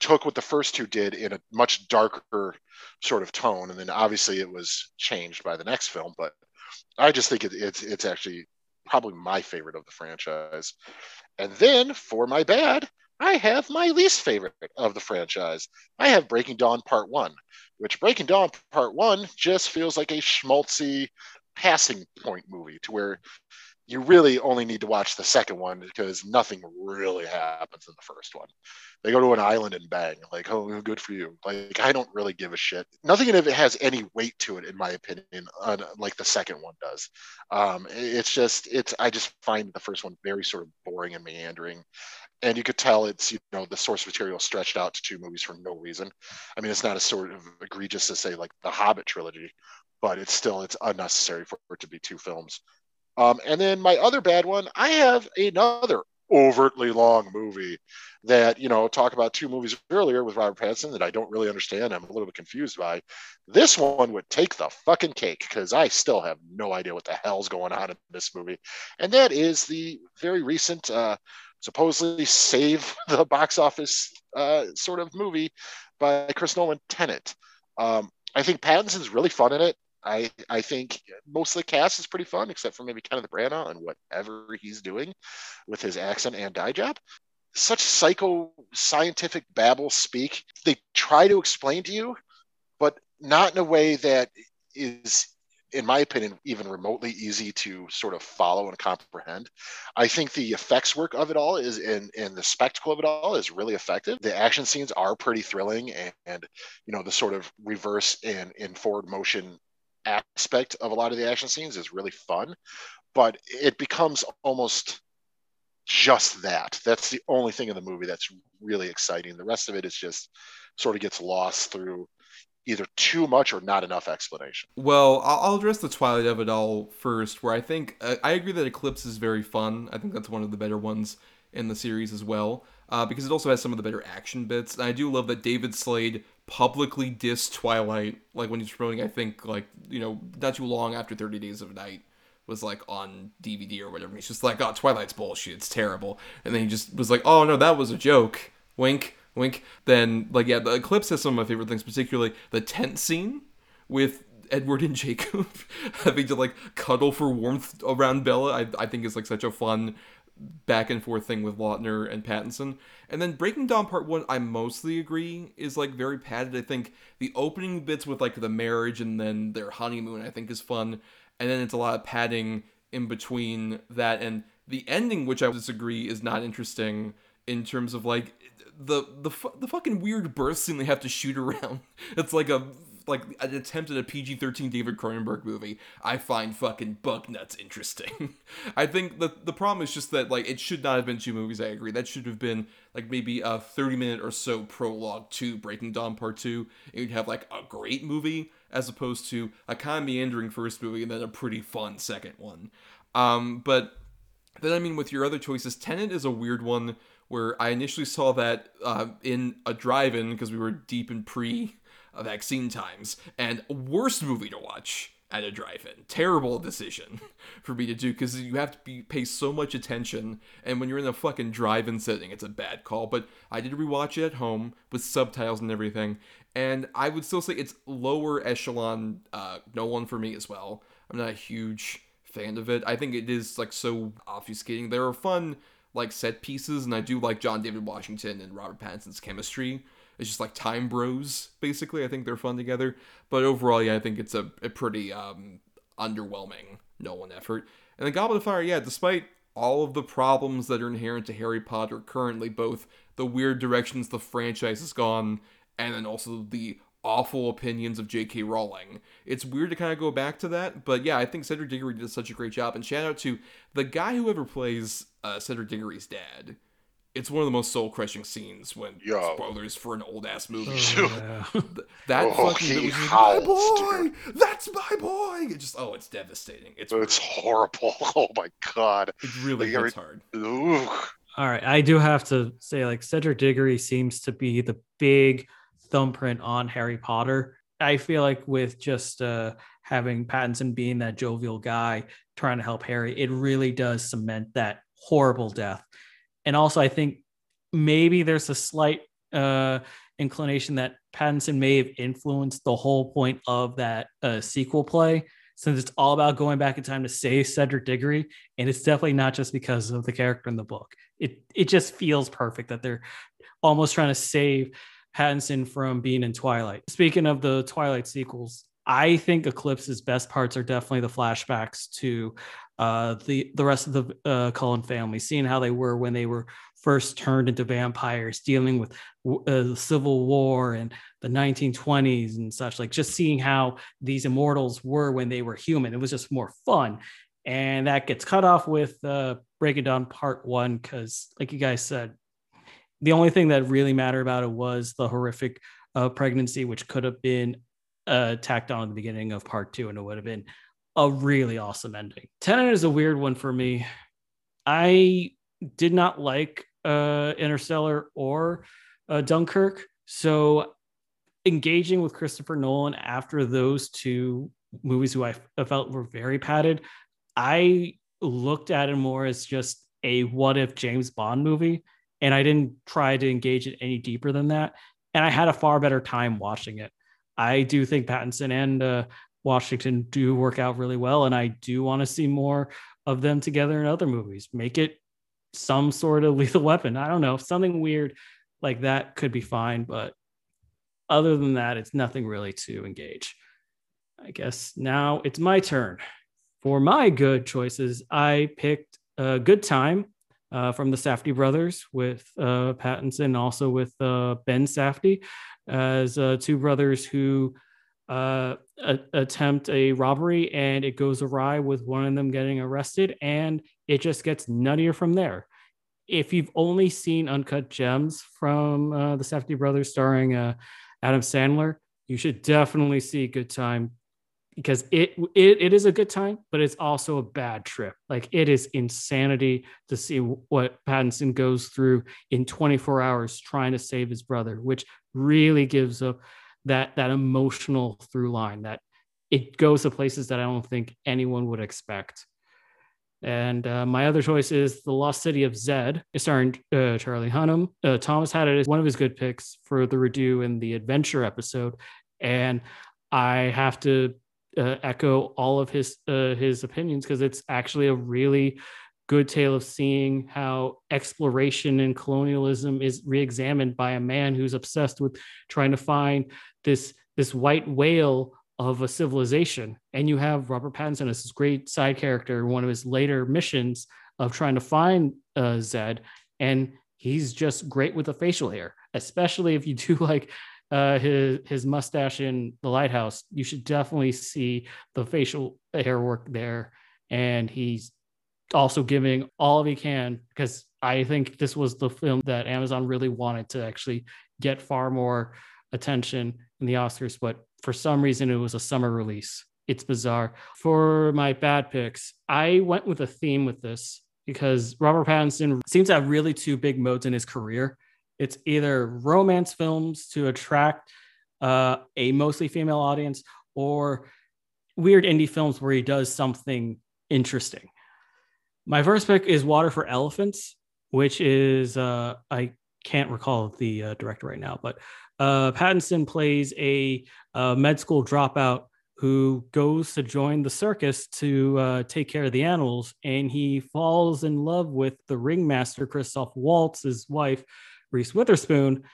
took what the first two did in a much darker sort of tone, and then obviously it was changed by the next film. But I just think it, it's it's actually probably my favorite of the franchise. And then for my bad, I have my least favorite of the franchise. I have Breaking Dawn Part One which Breaking Dawn Part One just feels like a schmaltzy passing point movie to where you really only need to watch the second one because nothing really happens in the first one. They go to an island and bang, like, oh, good for you. Like, I don't really give a shit. Nothing in it has any weight to it, in my opinion, like the second one does. Um, it's just, it's, I just find the first one very sort of boring and meandering and you could tell it's you know the source material stretched out to two movies for no reason. I mean, it's not as sort of egregious to say like the Hobbit trilogy, but it's still it's unnecessary for it to be two films. Um, and then my other bad one, I have another overtly long movie that you know talk about two movies earlier with Robert Pattinson that I don't really understand. I'm a little bit confused by. This one would take the fucking cake because I still have no idea what the hell's going on in this movie, and that is the very recent uh, supposedly save the box office uh, sort of movie by Chris Nolan, Tenet. Um, I think Pattinson's really fun in it. I I think most of the cast is pretty fun, except for maybe Kenneth Branagh and whatever he's doing with his accent and dye job. Such psycho scientific babble speak. They try to explain to you, but not in a way that is in my opinion, even remotely easy to sort of follow and comprehend. I think the effects work of it all is and, and the spectacle of it all is really effective. The action scenes are pretty thrilling and, and you know, the sort of reverse and in forward motion aspect of a lot of the action scenes is really fun, but it becomes almost just that. That's the only thing in the movie that's really exciting. The rest of it is just sort of gets lost through either too much or not enough explanation. Well, I'll address the Twilight of it all first, where I think uh, I agree that Eclipse is very fun. I think that's one of the better ones in the series as well, uh, because it also has some of the better action bits. And I do love that David Slade publicly dissed Twilight, like when he's promoting, I think, like, you know, not too long after 30 Days of Night was like on DVD or whatever. He's just like, oh, Twilight's bullshit. It's terrible. And then he just was like, oh, no, that was a joke. Wink wink. Then, like, yeah, the Eclipse has some of my favorite things, particularly the tent scene with Edward and Jacob having to like cuddle for warmth around Bella. I, I think is like such a fun back and forth thing with Lautner and Pattinson. And then Breaking Dawn Part 1, I mostly agree, is like very padded. I think the opening bits with like the marriage and then their honeymoon, I think is fun. And then it's a lot of padding in between that and the ending, which I disagree is not interesting in terms of like the the the fucking weird birth scene they have to shoot around. It's like a like an attempt at a PG-13 David Cronenberg movie. I find fucking bug nuts interesting. I think the the problem is just that like it should not have been two movies. I agree. That should have been like maybe a 30 minute or so prologue to Breaking Dawn Part 2. And you'd have like a great movie as opposed to a kind of meandering first movie and then a pretty fun second one. Um, but then I mean with your other choices, Tenet is a weird one where I initially saw that uh, in a drive-in because we were deep in pre-vaccine times, and worst movie to watch at a drive-in. Terrible decision for me to do because you have to be pay so much attention, and when you're in a fucking drive-in setting, it's a bad call. But I did rewatch it at home with subtitles and everything, and I would still say it's lower echelon uh, one for me as well. I'm not a huge fan of it. I think it is like so obfuscating. There are fun like set pieces, and I do like John David Washington and Robert Pattinson's chemistry. It's just like time bros, basically. I think they're fun together. But overall, yeah, I think it's a, a pretty um, underwhelming Nolan effort. And the Goblet of Fire, yeah, despite all of the problems that are inherent to Harry Potter currently, both the weird directions the franchise has gone and then also the awful opinions of J.K. Rowling. It's weird to kind of go back to that, but yeah, I think Cedric Diggory did such a great job. And shout out to the guy who ever plays uh, Cedric Diggory's dad. It's one of the most soul crushing scenes when Yo. spoilers for an old ass movie. Oh, yeah. that Oh, fucking he it was howls, my boy, that's my boy. It just oh, it's devastating. It's It's horrible. Oh my god. it really like, hits hard. Ooh. All right, I do have to say, like Cedric Diggory seems to be the big thumbprint on Harry Potter. I feel like with just uh, having Pattinson being that jovial guy trying to help Harry, it really does cement that horrible death. And also, I think maybe there's a slight uh, inclination that Pattinson may have influenced the whole point of that uh, sequel play, since it's all about going back in time to save Cedric Diggory, and it's definitely not just because of the character in the book. It it just feels perfect that they're almost trying to save Pattinson from being in Twilight. Speaking of the Twilight sequels, I think Eclipse's best parts are definitely the flashbacks to uh, the the rest of the uh, Cullen family, seeing how they were when they were first turned into vampires, dealing with uh, the Civil War and the 1920s and such. Like just seeing how these immortals were when they were human, it was just more fun. And that gets cut off with uh, Breaking Dawn part one because, like you guys said, the only thing that really mattered about it was the horrific uh, pregnancy, which could have been uh, tacked on at the beginning of part two, and it would have been a really awesome ending. Tenet is a weird one for me. I did not like uh, Interstellar or uh, Dunkirk, so engaging with Christopher Nolan after those two movies, who I, I felt were very padded, I looked at it more as just a what if James Bond movie and I didn't try to engage it any deeper than that. And I had a far better time watching it. I do think Pattinson and uh, Washington do work out really well, and I do want to see more of them together in other movies. Make it some sort of lethal weapon. I don't know, something weird like that could be fine, but other than that, it's nothing really to engage. I guess now it's my turn. For my good choices, I picked a good time uh, from the Safdie brothers with uh, Pattinson, also with uh, Ben Safdie as uh, two brothers who uh, a- attempt a robbery and it goes awry with one of them getting arrested and it just gets nuttier from there. If you've only seen Uncut Gems from uh, the Safdie brothers starring Adam Sandler, you should definitely see Good Time because it, it it is a good time, but it's also a bad trip. Like it is insanity to see what Pattinson goes through in 24 hours trying to save his brother, which really gives up that that emotional through line that it goes to places that I don't think anyone would expect. And uh, my other choice is The Lost City of Zed, starring uh, Charlie Hunnam. Uh, Thomas had it as one of his good picks for the Redo in the Adventure episode. And I have to uh, echo all of his uh, his opinions because it's actually a really good tale of seeing how exploration and colonialism is re-examined by a man who's obsessed with trying to find this this white whale of a civilization. And you have robert pattinson as this great side character one of his later missions of trying to find uh, zed. And he's just great with the facial hair especially if you do like uh, his his mustache in the lighthouse you should definitely see the facial hair work there and he's also giving all of he can because I think this was the film that Amazon really wanted to actually get far more attention in the Oscars, but for some reason it was a summer release. It's bizarre. For my bad picks, I went with a theme with this because Robert Pattinson seems to have really two big modes in his career. It's either romance films to attract uh, a mostly female audience or weird indie films where he does something interesting. My first pick is Water for Elephants, which is uh, I can't recall the uh, director right now, but uh, Pattinson plays a, a, med school dropout who goes to join the circus to uh, take care of the animals, and he falls in love with the ringmaster Christoph Waltz, his wife Reese Witherspoon,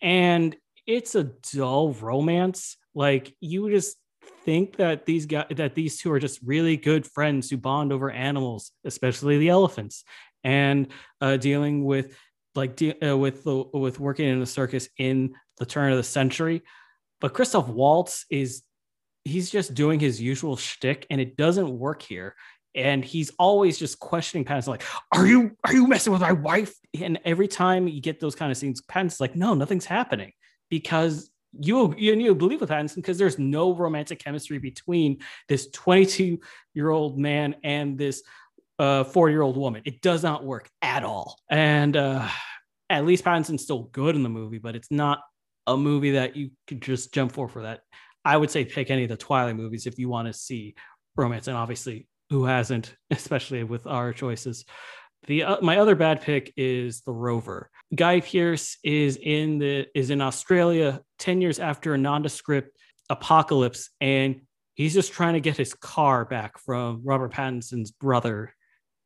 and it's a dull romance. Like you just think that these guys that these two are just really good friends who bond over animals, especially the elephants, and uh, dealing with like de- uh, with the with working in a circus in the turn of the century. But Christoph Waltz is he's just doing his usual shtick, and it doesn't work here. And he's always just questioning Pattinson, like, "Are you are you messing with my wife?" And every time you get those kind of scenes, Pattinson's like, "No, nothing's happening," because you you, you believe with Pattinson because there's no romantic chemistry between this 22 year old man and this uh 40 year old woman. It does not work at all. And uh at least Pattinson's still good in the movie, but it's not a movie that you could just jump for for that. I would say pick any of the Twilight movies if you want to see romance, and obviously who hasn't, especially with our choices. The uh, my other bad pick is The Rover. Guy Pearce is in the is in Australia 10 years after a nondescript apocalypse and he's just trying to get his car back from Robert Pattinson's brother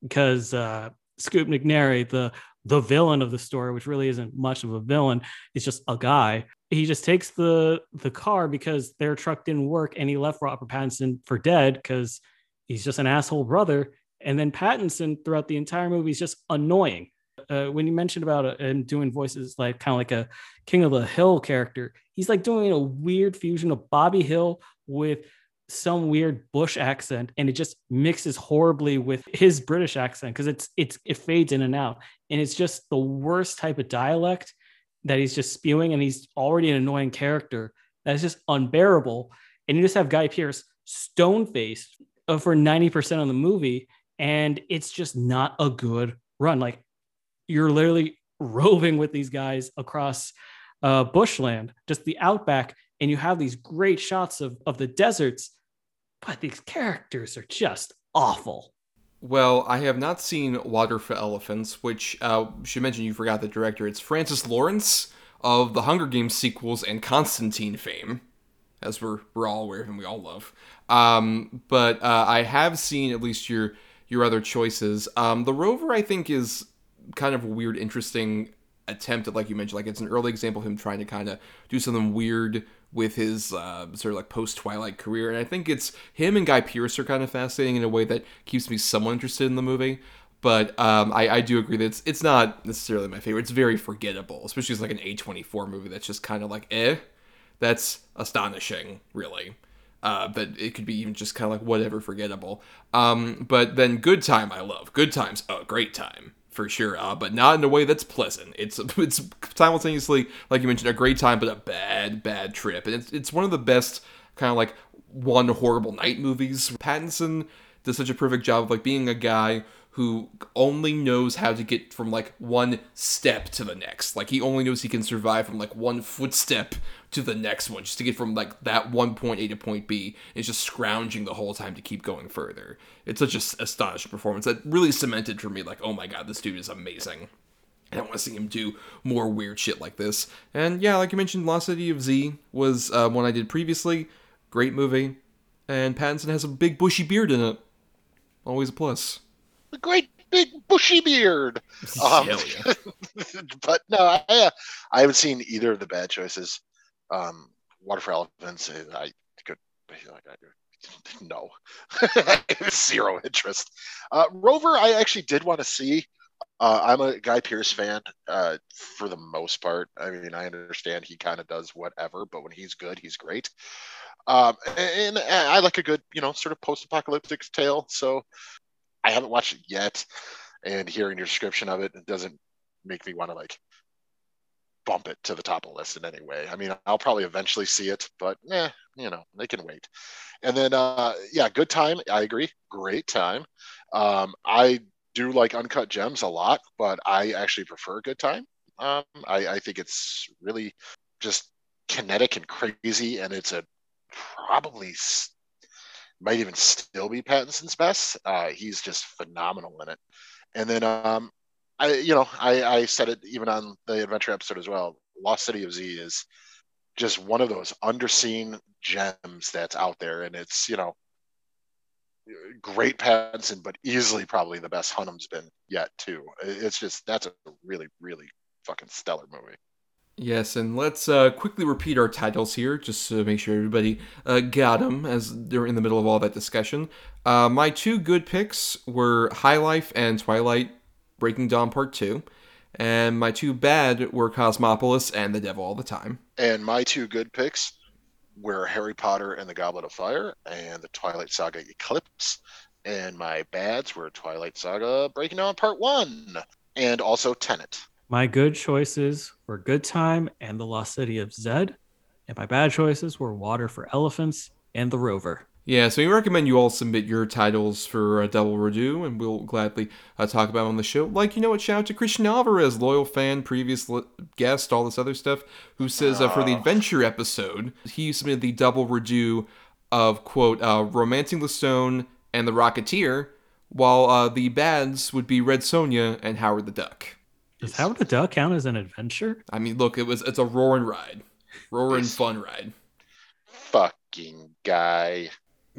because uh Scoot McNairy, the the villain of the story, which really isn't much of a villain, is just a guy. He just takes the the car because their truck didn't work, and he left Robert Pattinson for dead because he's just an asshole brother. And then Pattinson throughout the entire movie is just annoying. Uh, when you mentioned about uh, him doing voices like kind of like a King of the Hill character, he's like doing a weird fusion of Bobby Hill with some weird Bush accent, and it just mixes horribly with his British accent because it's it's it fades in and out, and it's just the worst type of dialect that he's just spewing, and he's already an annoying character that's just unbearable. And you just have Guy Pearce stone faced for ninety percent of the movie, and it's just not a good run. Like you're literally roving with these guys across uh, bushland, just the outback, and you have these great shots of, of the deserts, but these characters are just awful. Well, I have not seen Water for Elephants, which uh, should mention you forgot the director. It's Francis Lawrence of the Hunger Games sequels and Constantine fame, as we're we're all aware of and we all love. Um, but uh, I have seen at least your your other choices. Um, the Rover, I think, is kind of a weird, interesting attempt at, like you mentioned, like it's an early example of him trying to kind of do something weird with his uh, sort of like post Twilight career. And I think it's him and Guy Pearce are kind of fascinating in a way that keeps me somewhat interested in the movie. But um, I, I do agree that it's, it's not necessarily my favorite. It's very forgettable, especially as like an A24 movie that's just kind of like, eh. That's astonishing, really. Uh, that it could be even just kind of like whatever forgettable. Um, but then Good Time I love. Good Time's a great time for sure, uh, but not in a way that's pleasant. It's it's simultaneously, like you mentioned, a great time, but a bad, bad trip. And it's, it's one of the best kind of like one horrible night movies. Pattinson does such a perfect job of like being a guy who only knows how to get from like one step to the next. Like he only knows he can survive from like one footstep to the next one just to get from like that one point A to point B. It's just scrounging the whole time to keep going further. It's such an astonishing performance that really cemented for me like, oh my god, this dude is amazing. I want to see him do more weird shit like this. And yeah, like you mentioned, Lost City of Z was uh, one I did previously. Great movie. And Pattinson has a big bushy beard in it. Always a plus a great big bushy beard. Um, but no, I, uh, I haven't seen either of the bad choices. Um, Water for Elephants, I could no, zero interest. Uh, Rover, I actually did want to see. Uh, I'm a Guy Pearce fan uh, for the most part. I mean, I understand he kind of does whatever, but when he's good, he's great. Um, and, and I like a good, you know, sort of post-apocalyptic tale. So I haven't watched it yet, and hearing your description of it, it doesn't make me want to like bump it to the top of the list in any way. I mean, I'll probably eventually see it, but eh, you know, they can wait. And then, uh, yeah, good time. I agree. Great time. Um, I do like Uncut Gems a lot, but I actually prefer Good Time. Um, I, I think it's really just kinetic and crazy, and it's a probably might even still be Pattinson's best. Uh, he's just phenomenal in it. And then, um, I you know I, I said it even on the adventure episode as well. Lost City of Z is just one of those underseen gems that's out there, and it's you know great Pattinson, but easily probably the best Hunnam's been yet too. It's just that's a really really fucking stellar movie. Yes, and let's uh, quickly repeat our titles here, just to make sure everybody uh, got them as they're in the middle of all that discussion. Uh, my two good picks were High Life and Twilight Breaking Dawn Part 2. And my two bad were Cosmopolis and The Devil All the Time. And my two good picks were Harry Potter and the Goblet of Fire and the Twilight Saga Eclipse. And my bads were Twilight Saga Breaking Dawn Part 1 and also Tenet. My good choices were Good Time and The Lost City of Zed. And my bad choices were Water for Elephants and The Rover. Yeah, so we recommend you all submit your titles for a double redo, and we'll gladly uh, talk about them on the show. Like, you know what? Shout out to Christian Alvarez, loyal fan, previous li- guest, all this other stuff, who says uh, for the adventure episode, he submitted the double redo of, quote, uh, Romancing the Stone and The Rocketeer, while uh, the bads would be Red Sonja and Howard the Duck. Does Howard the Duck count as an adventure? I mean, look, it was it's a roaring ride, roaring fun ride. Fucking guy.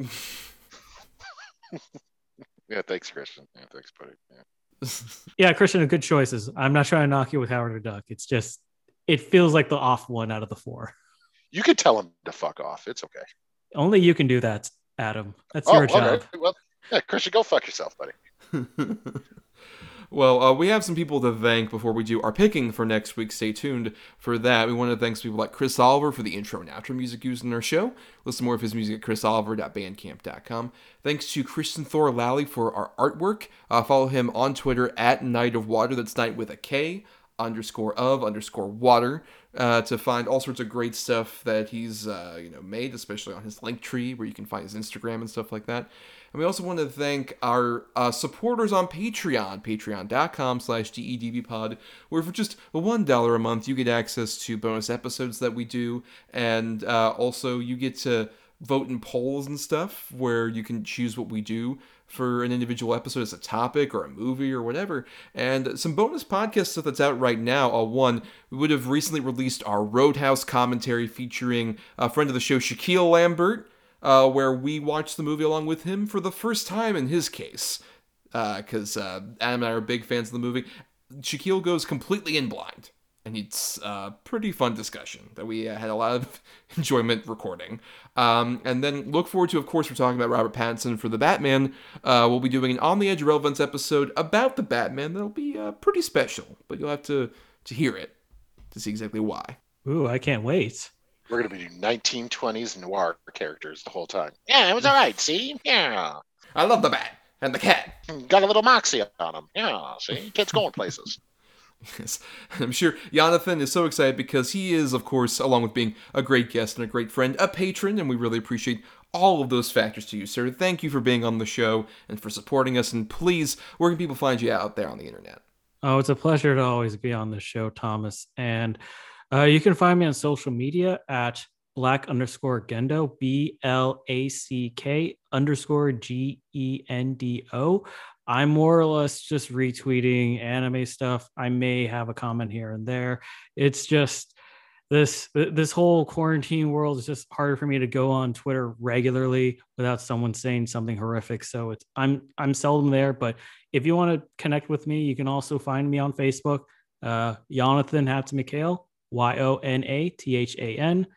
yeah, thanks, Christian. Yeah, thanks, buddy. Yeah. yeah, Christian, good choices. I'm not trying to knock you with Howard the Duck. It's just it feels like the off one out of the four. You could tell him to fuck off. It's okay. Only you can do that, Adam. That's oh, your job. Okay. Well, yeah, Christian, go fuck yourself, buddy. Well, uh, we have some people to thank before we do our picking for next week. Stay tuned for that. We want to thank people like Chris Oliver for the intro and outro music used in our show. Listen more of his music at chrisoliver.bandcamp.com. Thanks to Christian Thor Lally for our artwork. Uh, follow him on Twitter at Knight of Water. That's Night with a K underscore of underscore water uh, to find all sorts of great stuff that he's uh, you know made, especially on his link tree where you can find his Instagram and stuff like that. And we also want to thank our uh, supporters on Patreon, patreon.com slash dedbpod, where for just $1 a month, you get access to bonus episodes that we do, and uh, also you get to vote in polls and stuff where you can choose what we do for an individual episode as a topic or a movie or whatever. And some bonus podcast stuff that's out right now. Uh, one, we would have recently released our Roadhouse commentary featuring a friend of the show, Shaquille Lambert uh, where we watched the movie along with him for the first time in his case. Because uh, uh, Adam and I are big fans of the movie. Shaquille goes completely in blind. And it's a pretty fun discussion that we uh, had a lot of enjoyment recording. Um, and then look forward to, of course, we're talking about Robert Pattinson for the Batman. Uh, we'll be doing an On the Edge Relevance episode about the Batman that'll be uh, pretty special, but you'll have to, to hear it to see exactly why. Ooh, I can't wait. We're going to be doing 1920s noir characters the whole time. Yeah, it was all right. See? Yeah. I love the bat and the cat. Got a little moxie on him. Yeah, see? Kid's going places. Yes. I'm sure Jonathan is so excited because he is, of course, along with being a great guest and a great friend, a patron, and we really appreciate all of those factors to you, sir. Thank you for being on the show and for supporting us. And please, where can people find you out there on the internet? Oh, it's a pleasure to always be on the show, Thomas. And uh, you can find me on social media at black underscore gendo, B L A C K underscore G E N D O. I'm more or less just retweeting anime stuff. I may have a comment here and there. It's just this this whole quarantine world is just harder for me to go on Twitter regularly without someone saying something horrific. So it's I'm I'm seldom there. But if you want to connect with me, you can also find me on Facebook, uh, Jonathan Habtemichael. Y O N A T H A N.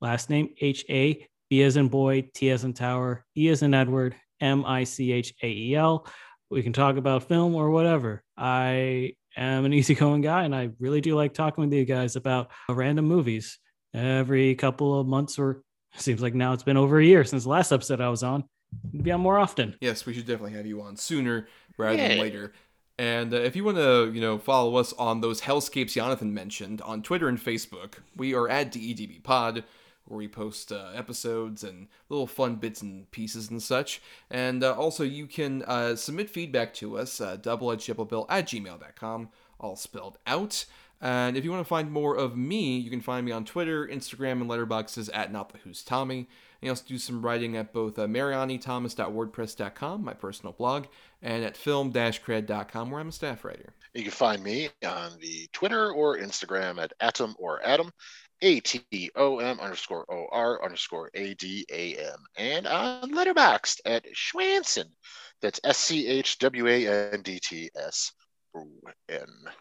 Last name H A B as in boy, T as in tower, E as in Edward, M I C H A E L. We can talk about film or whatever. I am an easygoing guy and I really do like talking with you guys about random movies every couple of months or seems like now it's been over a year since the last episode I was on. Be on more often. Yes, we should definitely have you on sooner rather than later. And uh, if you want to, you know, follow us on those hellscapes Jonathan mentioned on Twitter and Facebook, we are at DEDB Pod, where we post uh, episodes and little fun bits and pieces and such. And uh, also, you can uh, submit feedback to us, uh, doubleedgedbill at gmail.com, all spelled out. And if you want to find more of me, you can find me on Twitter, Instagram, and Letterboxd at Not the Who's Tommy. And I also do some writing at both uh, marianithomas.wordpress.com, my personal blog, and at film-cred.com, where I'm a staff writer. You can find me on the Twitter or Instagram at Atom or Adam, A T O M underscore O R underscore A D A M, and on Letterboxd at Schwandts. That's S C H W A N D T S.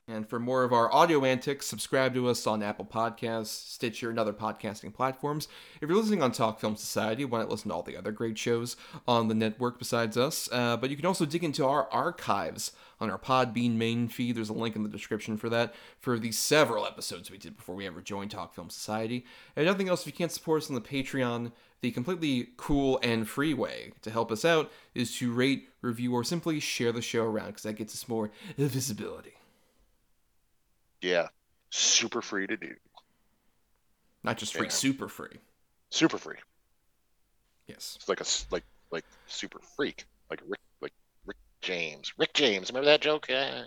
And for more of our audio antics, subscribe to us on Apple Podcasts, Stitcher, and other podcasting platforms. If you're listening on Talk Film Society, why not listen to all the other great shows on the network besides us? Uh, but you can also dig into our archives on our Podbean main feed. There's a link in the description for that, for the several episodes we did before we ever joined Talk Film Society. And nothing else, if you can't support us on the Patreon, the completely cool and free way to help us out is to rate, review, or simply share the show around because that gets us more visibility. Yeah, super free to do. Not just free, Yeah. super free. Super free. Yes. It's like a like like super freak, like Rick like Rick James. Rick James, remember that joke? Yeah.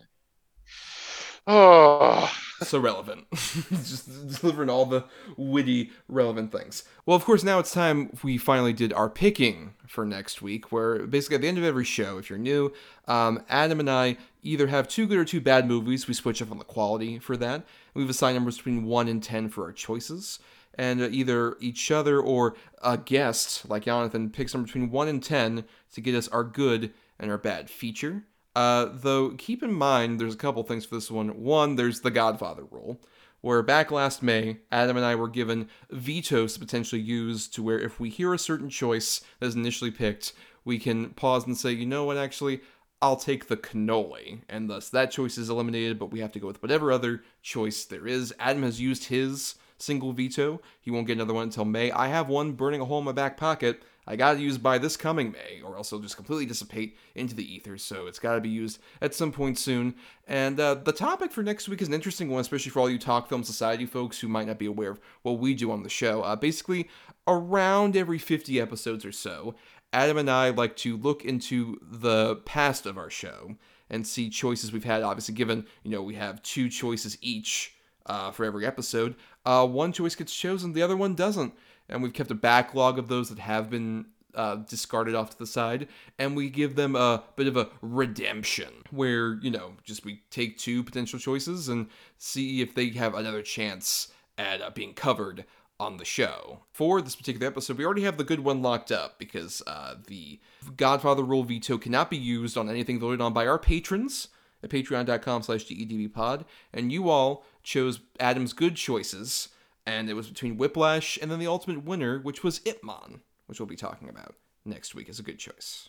Oh, so relevant. Just delivering all the witty, relevant things. Well, of course, now it's time we finally did our picking for next week, where basically at the end of every show, if you're new, um, Adam and I either have two good or two bad movies. We switch up on the quality for that. We've assigned numbers between 1 and 10 for our choices. And uh, either each other or a guest, like Jonathan, picks number between 1 and 10 to get us our good and our bad feature. Uh, though keep in mind, there's a couple things for this one. One, there's the Godfather rule, where back last May, Adam and I were given vetoes to potentially use to where if we hear a certain choice that is initially picked, we can pause and say, you know what, actually, I'll take the cannoli, and thus that choice is eliminated, but we have to go with whatever other choice there is. Adam has used his single veto. He won't get another one until May. I have one burning a hole in my back pocket. I gotta use by this coming May, or else it'll just completely dissipate into the ether. So it's gotta be used at some point soon. And uh, the topic for next week is an interesting one, especially for all you Talk Film Society folks who might not be aware of what we do on the show. Uh, basically, around every 50 episodes or so, Adam and I like to look into the past of our show and see choices we've had. Obviously, given you know we have two choices each uh, for every episode, uh, one choice gets chosen, the other one doesn't and we've kept a backlog of those that have been uh, discarded off to the side, and we give them a bit of a redemption where, you know, just we take two potential choices and see if they have another chance at uh, being covered on the show. For this particular episode, we already have the good one locked up because uh, the Godfather rule veto cannot be used on anything voted on by our patrons at patreon.com slash dedbpod, and you all chose Adam's good choices and it was between Whiplash and then the ultimate winner, which was Ip Man, which we'll be talking about next week Is a good choice.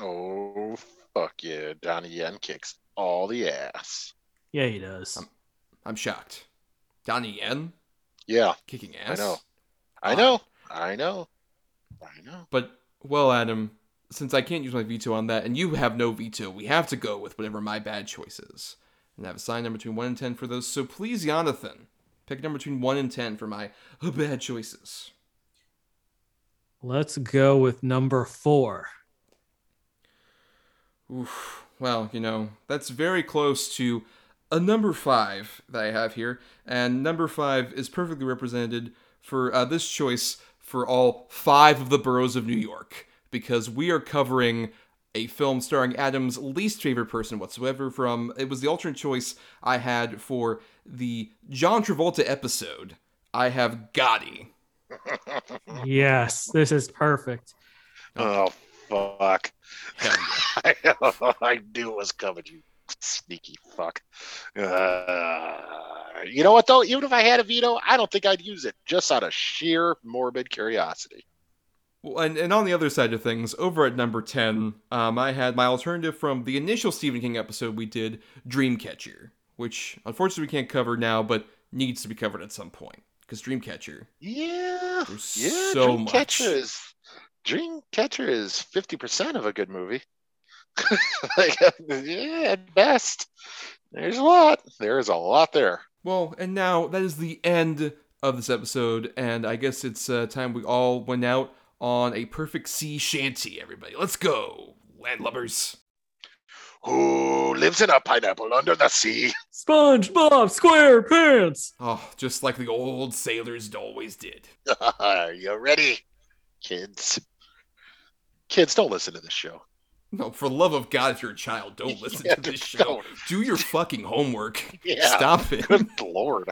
Oh fuck yeah! Donnie Yen kicks all the ass. Yeah, he does. I'm, I'm shocked. Donnie Yen Yeah, kicking ass. I know, I know, I know, I know. But well, Adam, since I can't use my veto on that, and you have no veto, we have to go with whatever my bad choice is, and I have a sign number between one and ten for those. So please, Jonathan, pick a number between one and ten for my bad choices. Let's go with number four. Oof. Well, you know, that's very close to a number five that I have here, and number five is perfectly represented for uh, this choice for all five of the boroughs of New York, because we are covering a film starring Adam's least favorite person whatsoever from it was the alternate choice I had for the John Travolta episode. I have Gotti. Yes, this is perfect. Oh fuck! Hell I, I knew it was coming. You sneaky fuck. Uh, you know what though? Even if I had a veto, I don't think I'd use it just out of sheer morbid curiosity. Well, and, and on the other side of things, over at number 10, um, I had my alternative from the initial Stephen King episode we did, Dreamcatcher, which unfortunately we can't cover now, but needs to be covered at some point. Because Dreamcatcher, Yeah, There's yeah. so Dreamcatcher much. is Dreamcatcher is fifty percent of a good movie. like, yeah, at best. There's a lot. There is a lot there. Well, and now that is the end of this episode, and I guess it's uh, time we all went out on a perfect sea shanty, everybody. Let's go, landlubbers. Who lives in a pineapple under the sea? SpongeBob SquarePants. Oh, just like the old sailors always did. Are you ready? kids. Kids, don't listen to this show. No, for love of God, if you're a child, don't listen Yeah, to this show. don't. Do your fucking homework. Yeah. Stop it. Good lord.